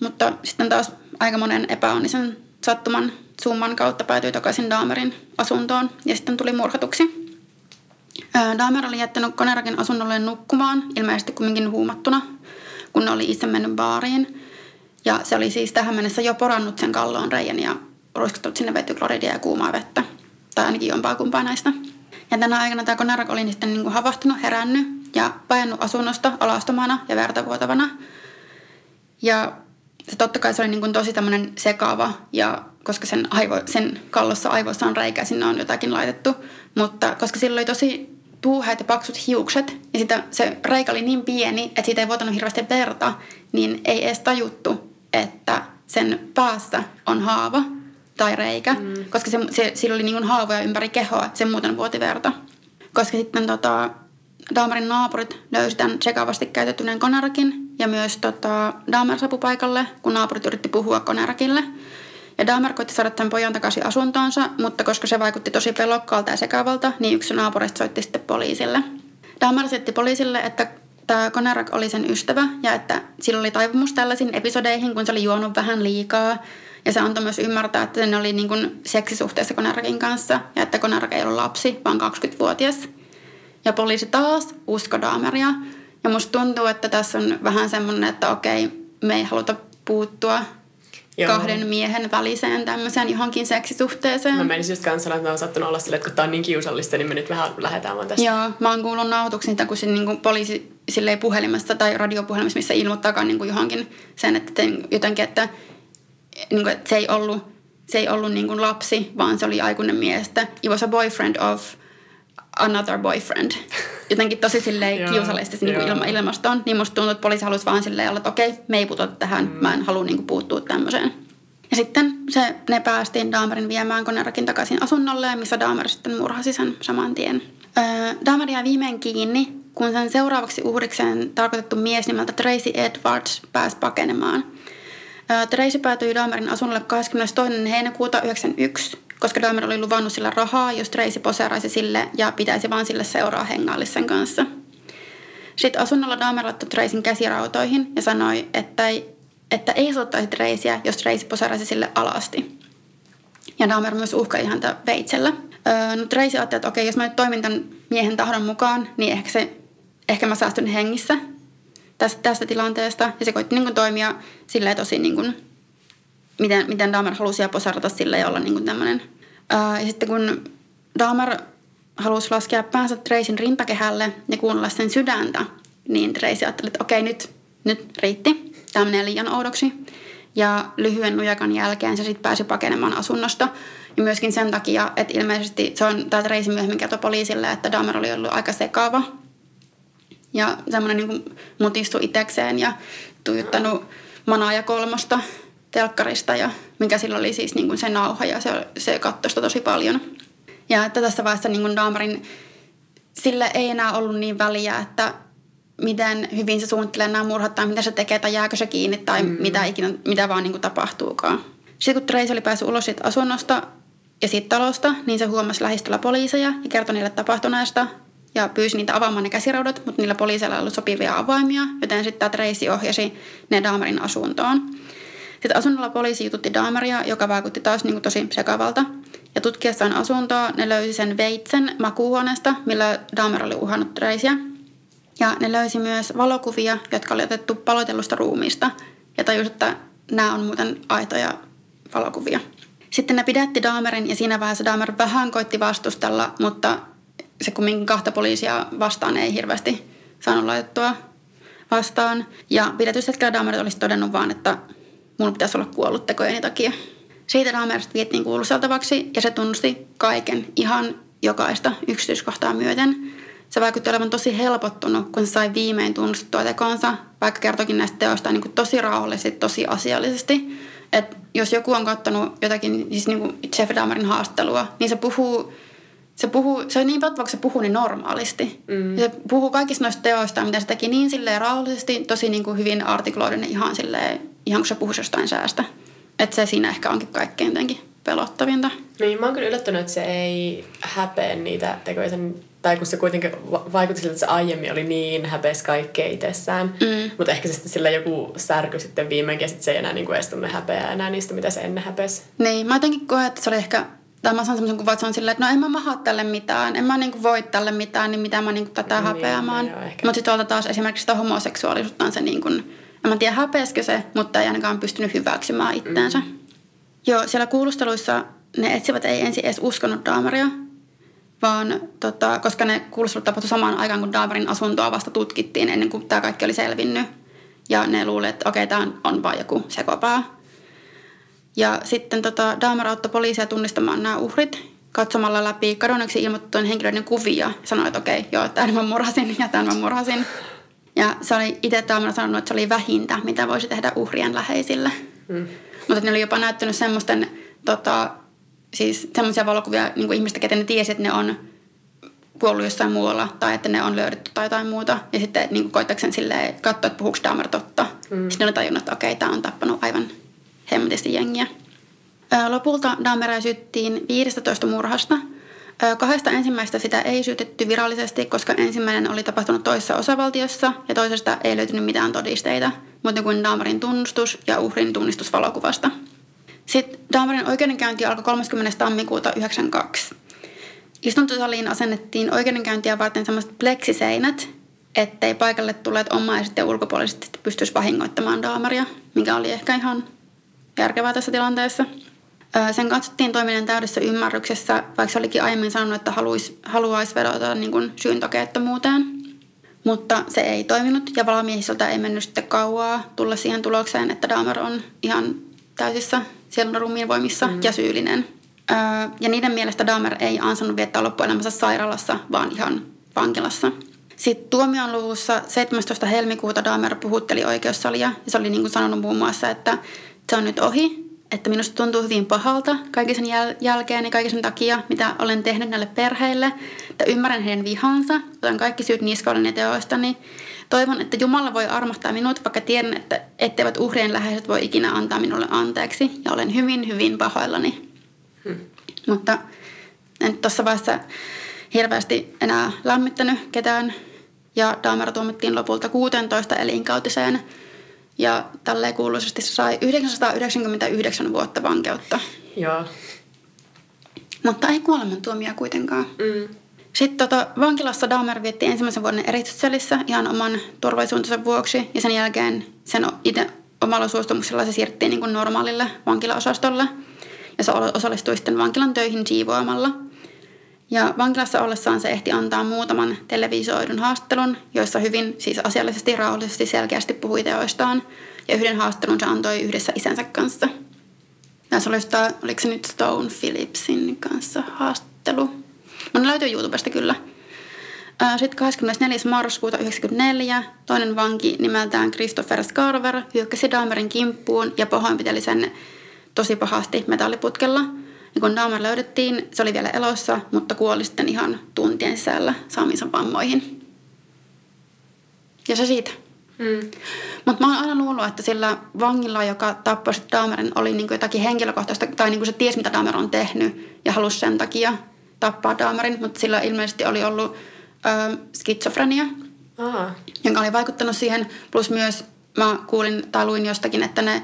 mutta sitten taas aika monen epäonnisen sattuman summan kautta päätyi takaisin Dahmerin asuntoon ja sitten tuli murhatuksi. Dahmer oli jättänyt Konerakin asunnolle nukkumaan, ilmeisesti kumminkin huumattuna, kun ne oli itse mennyt baariin. Ja se oli siis tähän mennessä jo porannut sen kalloon reijän ja ruiskuttanut sinne vetykloridia ja kuumaa vettä. Tai ainakin jompaa kumpaa näistä. Ja tänä aikana tämä Konerak oli sitten niin kuin havahtunut, herännyt ja painut asunnosta alastomana ja vertavuotavana. Ja se totta kai se oli niin kuin tosi tämmöinen sekava ja koska sen, aivo, sen kallossa aivoissa on reikä, sinne on jotakin laitettu. Mutta koska sillä oli tosi tuuheat ja paksut hiukset ja sitä, se reikä oli niin pieni, että siitä ei vuotanut hirveästi verta, niin ei edes tajuttu, että sen päässä on haava tai reikä, mm. koska se, se, sillä oli niin kuin haavoja ympäri kehoa, se muuten vuoti verta. Koska sitten tota, Dahmerin naapurit löysi tämän sekavasti käytettyneen konarakin ja myös tota, Dahmer saapui paikalle, kun naapurit yritti puhua konerakille. Ja Dahmer koitti saada tämän pojan takaisin asuntoonsa, mutta koska se vaikutti tosi pelokkaalta ja sekavalta, niin yksi naapureista soitti sitten poliisille. Dahmer setti poliisille, että tämä Konerak oli sen ystävä ja että sillä oli taipumus tällaisiin episodeihin, kun se oli juonut vähän liikaa. Ja se antoi myös ymmärtää, että ne oli niin kuin seksisuhteessa Konerakin kanssa ja että Konerak ei ollut lapsi, vaan 20-vuotias. Ja poliisi taas usko Dahmeria. Ja musta tuntuu, että tässä on vähän semmoinen, että okei, me ei haluta puuttua Joo. kahden miehen väliseen tämmöiseen johonkin seksisuhteeseen. Mä menisin just kanssa, että mä oon sattunut olla sille, että kun tää on niin kiusallista, niin me nyt vähän lähdetään vaan tästä. Joo, mä oon kuullut nautuksen kun se niin poliisi silleen puhelimessa tai radiopuhelimessa, missä ilmoittaakaan niin johonkin sen, että jotenkin, että, niin kuin, että se ei ollut, se ei ollut niin kuin lapsi, vaan se oli aikuinen mies, he was a boyfriend of – another boyfriend. <laughs> Jotenkin tosi silleen kiusallisesti niin kuin ilma, ilmastoon. Niin musta tuntuu, että poliisi halusi vaan silleen olla, että okei, me ei puututa tähän. Mm. Mä en halua niin kuin, puuttua tämmöiseen. Ja sitten se, ne päästiin Dahmerin viemään Konerakin takaisin asunnolle, missä Dahmer sitten murhasi sen saman tien. Öö, Dahmer jäi viimein kiinni, kun sen seuraavaksi uhrikseen tarkoitettu mies nimeltä Tracy Edwards pääsi pakenemaan. Tracy päätyi Dahmerin asunnolle 22. heinäkuuta 1991 koska Dahmer oli luvannut sillä rahaa, jos Tracy poseeraisi sille ja pitäisi vaan sille seuraa hengaillisen kanssa. Sitten asunnolla Dahmer laittoi Tracyn käsirautoihin ja sanoi, että ei, että ei suottaisi Tracyä, jos Tracy poseeraisi sille alasti. Ja Dahmer myös uhkai häntä veitsellä. No Tracy ajatteli, että okei, jos mä nyt toimin tämän miehen tahdon mukaan, niin ehkä, se, ehkä mä säästyn hengissä tästä, tästä tilanteesta. Ja se koitti niin kuin, toimia silleen tosi niin kuin, miten, miten Dahmer halusi poserata sille ja olla niin kuin tämmöinen Ää, ja sitten kun Dahmer halusi laskea päänsä Tracyn rintakehälle ja kuunnella sen sydäntä, niin Tracy ajatteli, että okei, nyt, nyt riitti. Tämä menee liian oudoksi. Ja lyhyen nujakan jälkeen se sitten pääsi pakenemaan asunnosta. Ja myöskin sen takia, että ilmeisesti se on, tämä Tracy myöhemmin kertoi poliisille, että Dahmer oli ollut aika sekava. Ja semmoinen niin mutistu itekseen ja tuijuttanut manaa ja kolmosta telkkarista, ja mikä sillä oli siis niin kuin se nauha ja se, se katsoi sitä tosi paljon. Ja että tässä vaiheessa niin kuin Dahmerin, sillä ei enää ollut niin väliä, että miten hyvin se suunnittelee nämä murhat tai mitä se tekee tai jääkö se kiinni tai mm. mitä, ikinä, mitä vaan niin kuin tapahtuukaan. Sitten kun Trace oli päässyt ulos siitä asunnosta ja siitä talosta, niin se huomasi lähistöllä poliiseja ja kertoi niille tapahtuneesta ja pyysi niitä avaamaan ne käsiraudat, mutta niillä poliiseilla ei ollut sopivia avaimia, joten sitten tämä Tracy ohjasi ne Dahmerin asuntoon. Sitten asunnolla poliisi jututti Dahmeria, joka vaikutti taas niin kuin tosi sekavalta. Ja tutkiessaan asuntoa ne löysi sen veitsen makuuhuoneesta, millä Dahmer oli uhannut Tracyä. Ja ne löysi myös valokuvia, jotka oli otettu paloitellusta ruumiista. Ja tajusi, että nämä on muuten aitoja valokuvia. Sitten ne pidätti Dahmerin ja siinä vaiheessa Dahmer vähän koitti vastustella, mutta se kumminkin kahta poliisia vastaan ei hirveästi saanut laitettua vastaan. Ja pidätyshetkellä Dahmer olisi todennut vaan, että mun pitäisi olla kuollut tekojeni takia. Siitä Dahmerista viettiin kuuluseltavaksi ja se tunnusti kaiken, ihan jokaista yksityiskohtaa myöten. Se vaikutti olevan tosi helpottunut, kun se sai viimein tunnustettua tekonsa, vaikka kertokin näistä teoista niin kuin tosi rauhallisesti, tosi asiallisesti. Et jos joku on katsonut jotakin, siis niin kuin Jeff Dahmerin haastattelua, niin se puhuu se, puhuu, se on niin paljon, se puhuu niin normaalisti. Mm. Se puhuu kaikista noista teoista, mitä se teki niin silleen rauhallisesti, tosi niin kuin hyvin artikloiden ihan silleen, ihan kun se puhuisi jostain säästä. Että se siinä ehkä onkin kaikkein jotenkin pelottavinta. Niin, mä oon kyllä yllättynyt, että se ei häpeä niitä tekoja sen, tai kun se kuitenkin vaikutti siltä, että se aiemmin oli niin häpeäs kaikkea itsessään. Mm. Mutta ehkä se sitten sillä joku särky sitten viimeinkin, ja sitten se ei enää niin kuin edes tunne häpeää enää niistä, mitä se ennen häpesi. Niin, mä jotenkin koen, että se oli ehkä tai mä saan semmoisen kuvan, että se on silleen, että no en mä maha tälle mitään, en mä niinku voi tälle mitään, niin mitä mä niinku tätä niin, häpeämään. Niin, mutta sitten tuolta taas esimerkiksi sitä homoseksuaalisuutta on se niin kuin, en mä tiedä häpeäskö se, mutta ei ainakaan pystynyt hyväksymään itteensä. Mm. Joo, siellä kuulusteluissa ne etsivät ei ensin edes uskonut Daamaria, vaan tota, koska ne kuulustelut tapahtui samaan aikaan, kun Daamarin asuntoa vasta tutkittiin ennen kuin tämä kaikki oli selvinnyt. Ja ne luulivat, että okei, tämä on vain joku sekopää. Ja sitten tota, Dahmer auttoi poliisia tunnistamaan nämä uhrit katsomalla läpi kadonneeksi ilmoitettujen henkilöiden kuvia. Sanoi, että okei, joo, tämän mä murhasin ja tämän mä murhasin. Ja se oli itse Dahmer sanonut, että se oli vähintä, mitä voisi tehdä uhrien läheisille. Mm. Mutta ne oli jopa näyttänyt semmoisten, tota, siis semmoisia valokuvia niin kuin ihmistä, keten ne tiesi, että ne on kuollut jossain muualla tai että ne on löydetty tai jotain muuta. Ja sitten niin koittakseen silleen katsoa, että puhuuko Dahmer totta. Mm. Sitten ne oli tajunnut, että okei, tämä on tappanut aivan hemmetisti jengiä. Lopulta Dahmeria syyttiin 15 murhasta. Kahdesta ensimmäistä sitä ei syytetty virallisesti, koska ensimmäinen oli tapahtunut toisessa osavaltiossa ja toisesta ei löytynyt mitään todisteita, mutta kuin Dahmerin tunnustus ja uhrin tunnistus valokuvasta. Sitten Dahmerin oikeudenkäynti alkoi 30. tammikuuta 1992. Istuntosaliin asennettiin oikeudenkäyntiä varten sellaiset pleksiseinät, ettei paikalle tulleet omaiset ja ulkopuolisesti pystyisi vahingoittamaan Dahmeria, mikä oli ehkä ihan järkevää tässä tilanteessa. Sen katsottiin toiminnan täydessä ymmärryksessä, vaikka se olikin aiemmin sanonut, että haluaisi, haluaisi vedota niin kuin syyntokeettomuuteen. Mutta se ei toiminut ja valamiehistöltä ei mennyt sitten kauaa tulla siihen tulokseen, että Dahmer on ihan täysissä sielun ruumiin voimissa mm. ja syyllinen. Ja niiden mielestä Dahmer ei ansannut viettää loppuelämänsä sairaalassa, vaan ihan vankilassa. Sitten tuomion luvussa 17. helmikuuta Dahmer puhutteli oikeussalia ja se oli niin kuin sanonut muun muassa, että se on nyt ohi, että minusta tuntuu hyvin pahalta kaiken sen jäl- jälkeen ja kaiken sen takia, mitä olen tehnyt näille perheille, että ymmärrän heidän vihansa, otan kaikki syyt niskoilleni ja teoistani. Toivon, että Jumala voi armahtaa minut, vaikka tiedän, että etteivät uhrien läheiset voi ikinä antaa minulle anteeksi. Ja olen hyvin, hyvin pahoillani. Hmm. Mutta en tuossa vaiheessa hirveästi enää lämmittänyt ketään. Ja Dahmer tuomittiin lopulta 16 elinkautiseen ja tälleen kuuluisesti se sai 999 vuotta vankeutta. Joo. Mutta ei kuolemantuomia kuitenkaan. Mm. Sitten tota, vankilassa Dahmer vietti ensimmäisen vuoden eritysselissä ihan oman turvallisuutensa vuoksi. Ja sen jälkeen sen itse omalla suostumuksella se siirrettiin niin kuin normaalille vankilaosastolle. Ja se osallistui sitten vankilan töihin siivoamalla – ja vankilassa ollessaan se ehti antaa muutaman televisioidun haastattelun, joissa hyvin siis asiallisesti, rauhallisesti, selkeästi puhui teoistaan. Ja yhden haastattelun se antoi yhdessä isänsä kanssa. Tässä oli sitä, oliko se nyt Stone Phillipsin kanssa haastattelu. Mun löytyy YouTubesta kyllä. Sitten 24. marraskuuta 1994 toinen vanki nimeltään Christopher Scarver hyökkäsi Dahmerin kimppuun ja pahoinpiteli sen tosi pahasti metalliputkella. Ja kun Dahmer löydettiin, se oli vielä elossa, mutta kuoli sitten ihan tuntien sisällä saamiinsa vammoihin. Ja se siitä. Mm. Mutta mä oon aina luullut, että sillä vangilla, joka tappoi sitten Dahmerin, oli niinku jotakin henkilökohtaista, tai niinku se ties, mitä Dahmer on tehnyt, ja halusi sen takia tappaa Dahmerin, mutta sillä ilmeisesti oli ollut ö, skitsofrenia, Aha. jonka oli vaikuttanut siihen. Plus myös mä kuulin tai luin jostakin, että ne,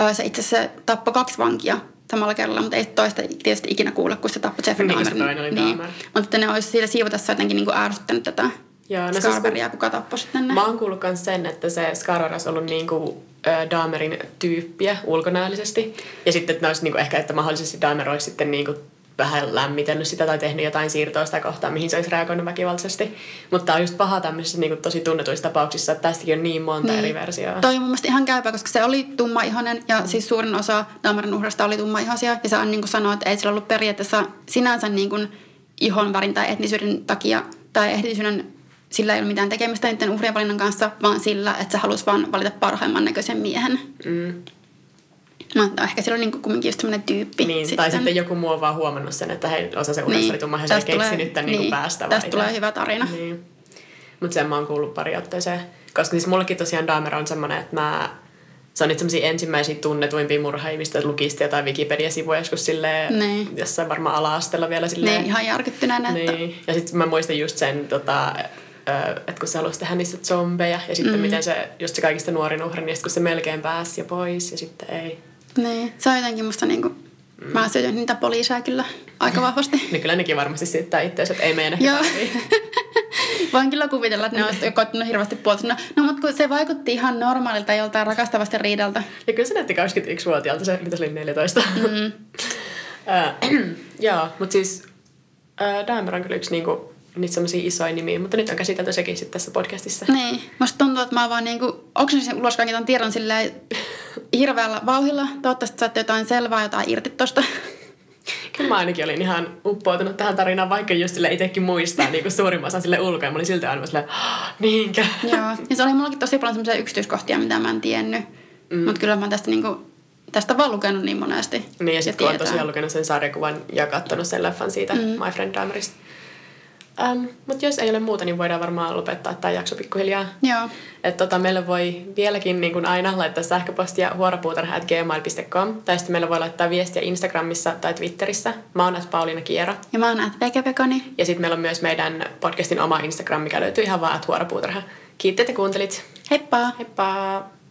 ö, se itse asiassa tappoi kaksi vankia samalla kerralla, mutta ei toista tietysti ikinä kuulla, kun se tappoi Jeffrey niin, Dahmerin. Niin, mutta että ne olisi siitä siivotessa jotenkin niin kuin ärsyttänyt tätä Joo, no Scarveria, siis, kuka tappoi sitten ne. Mä oon kuullut myös sen, että se Scarver olisi ollut niinku äh, Dahmerin tyyppiä ulkonäöllisesti. Ja sitten, että ne olisi niinku ehkä, että mahdollisesti Dahmer olisi sitten niinku vähän lämmitellyt sitä tai tehnyt jotain siirtoa sitä kohtaa, mihin se olisi reagoinut väkivaltaisesti. Mutta tämä on just paha tämmöisissä niin kuin, tosi tunnetuissa tapauksissa, että tästäkin on niin monta niin. eri versioa. Toi on mun mielestä ihan käypä, koska se oli tumma-ihonen ja siis suurin osa Dahmerin uhrasta oli tumma-ihoisia. Ja se on niin kuin sanoa, että ei sillä ollut periaatteessa sinänsä niin kuin ihon värin tai etnisyyden takia tai etnisyyden sillä ei ole mitään tekemistä niiden uhrien valinnan kanssa, vaan sillä, että se halusi vaan valita parhaimman näköisen miehen. Mm. No, ehkä sillä on niin kumminkin just semmoinen tyyppi. Niin, sitten. tai sitten joku muu on vaan huomannut sen, että hei, osa se uudesta niin. he keksinyt tämän niin. niin päästä. Tästä tulee hyvä tarina. Niin. Mutta sen mä oon kuullut pari otteeseen. Koska siis mullekin tosiaan Dahmer on semmoinen, että mä se on niitä ensimmäisiä tunnetuimpia murhaajia, mistä lukisti jotain Wikipedia-sivuja joskus silleen, niin. jossain varmaan ala-asteella vielä silleen. Niin, ihan järkyttyneenä. Niin. Ja sitten mä muistan just sen, tota, että kun se halusi tehdä niistä zombeja ja sitten mm. miten se, just se kaikista nuorin uhri, niin kun se melkein pääsi ja pois ja sitten ei. Niin, se on jotenkin musta niinku, mm. mä syytän niitä poliiseja kyllä aika <laughs> vahvasti. niin kyllä nekin varmasti syyttää itseänsä, että ei mene Joo. <laughs> Voin kyllä kuvitella, että ne on <laughs> koittanut hirveästi puolta. No, no mutta kun se vaikutti ihan normaalilta joltain rakastavasti riidalta. Ja kyllä se näytti 21-vuotiaalta, se mitä se oli 14. Mm. <clears throat> Joo, mutta siis äh, Dahmer on kyllä yksi niinku, niitä semmoisia isoja nimiä, mutta nyt on käsitelty sekin sitten tässä podcastissa. Niin, musta tuntuu, että mä vaan niinku, oksensin ulos kaiken tiedon silleen <laughs> hirveällä vauhilla. Toivottavasti saatte jotain selvää, jotain irti tosta. <laughs> Kyllä mä ainakin olin ihan uppoutunut tähän tarinaan, vaikka just sille itsekin muistaa niin kuin suurimman osan sille ulkoa. Ja mä olin silti aina silleen, niinkö? <laughs> Joo, ja se oli mullakin tosi paljon semmoisia yksityiskohtia, mitä mä en tiennyt. Mm. Mutta kyllä mä tästä niinku, tästä vaan lukenut niin monesti. Niin ja sitten kun on tosiaan lukenut sen sarjakuvan ja katsonut sen leffan siitä mm. My Friend Dahmerista Um, Mutta jos ei ole muuta, niin voidaan varmaan lopettaa tämä jakso pikkuhiljaa. Joo. Et tota, meillä voi vieläkin niin kuin aina laittaa sähköpostia huoropuutarha.gmail.com tai sitten meillä voi laittaa viestiä Instagramissa tai Twitterissä. Mä oon Pauliina Kiero. Ja mä oon Vekepekoni. Ja sitten meillä on myös meidän podcastin oma Instagram, mikä löytyy ihan vaan huoropuutarha. Kiitti, että kuuntelit. Heippa! Heippa!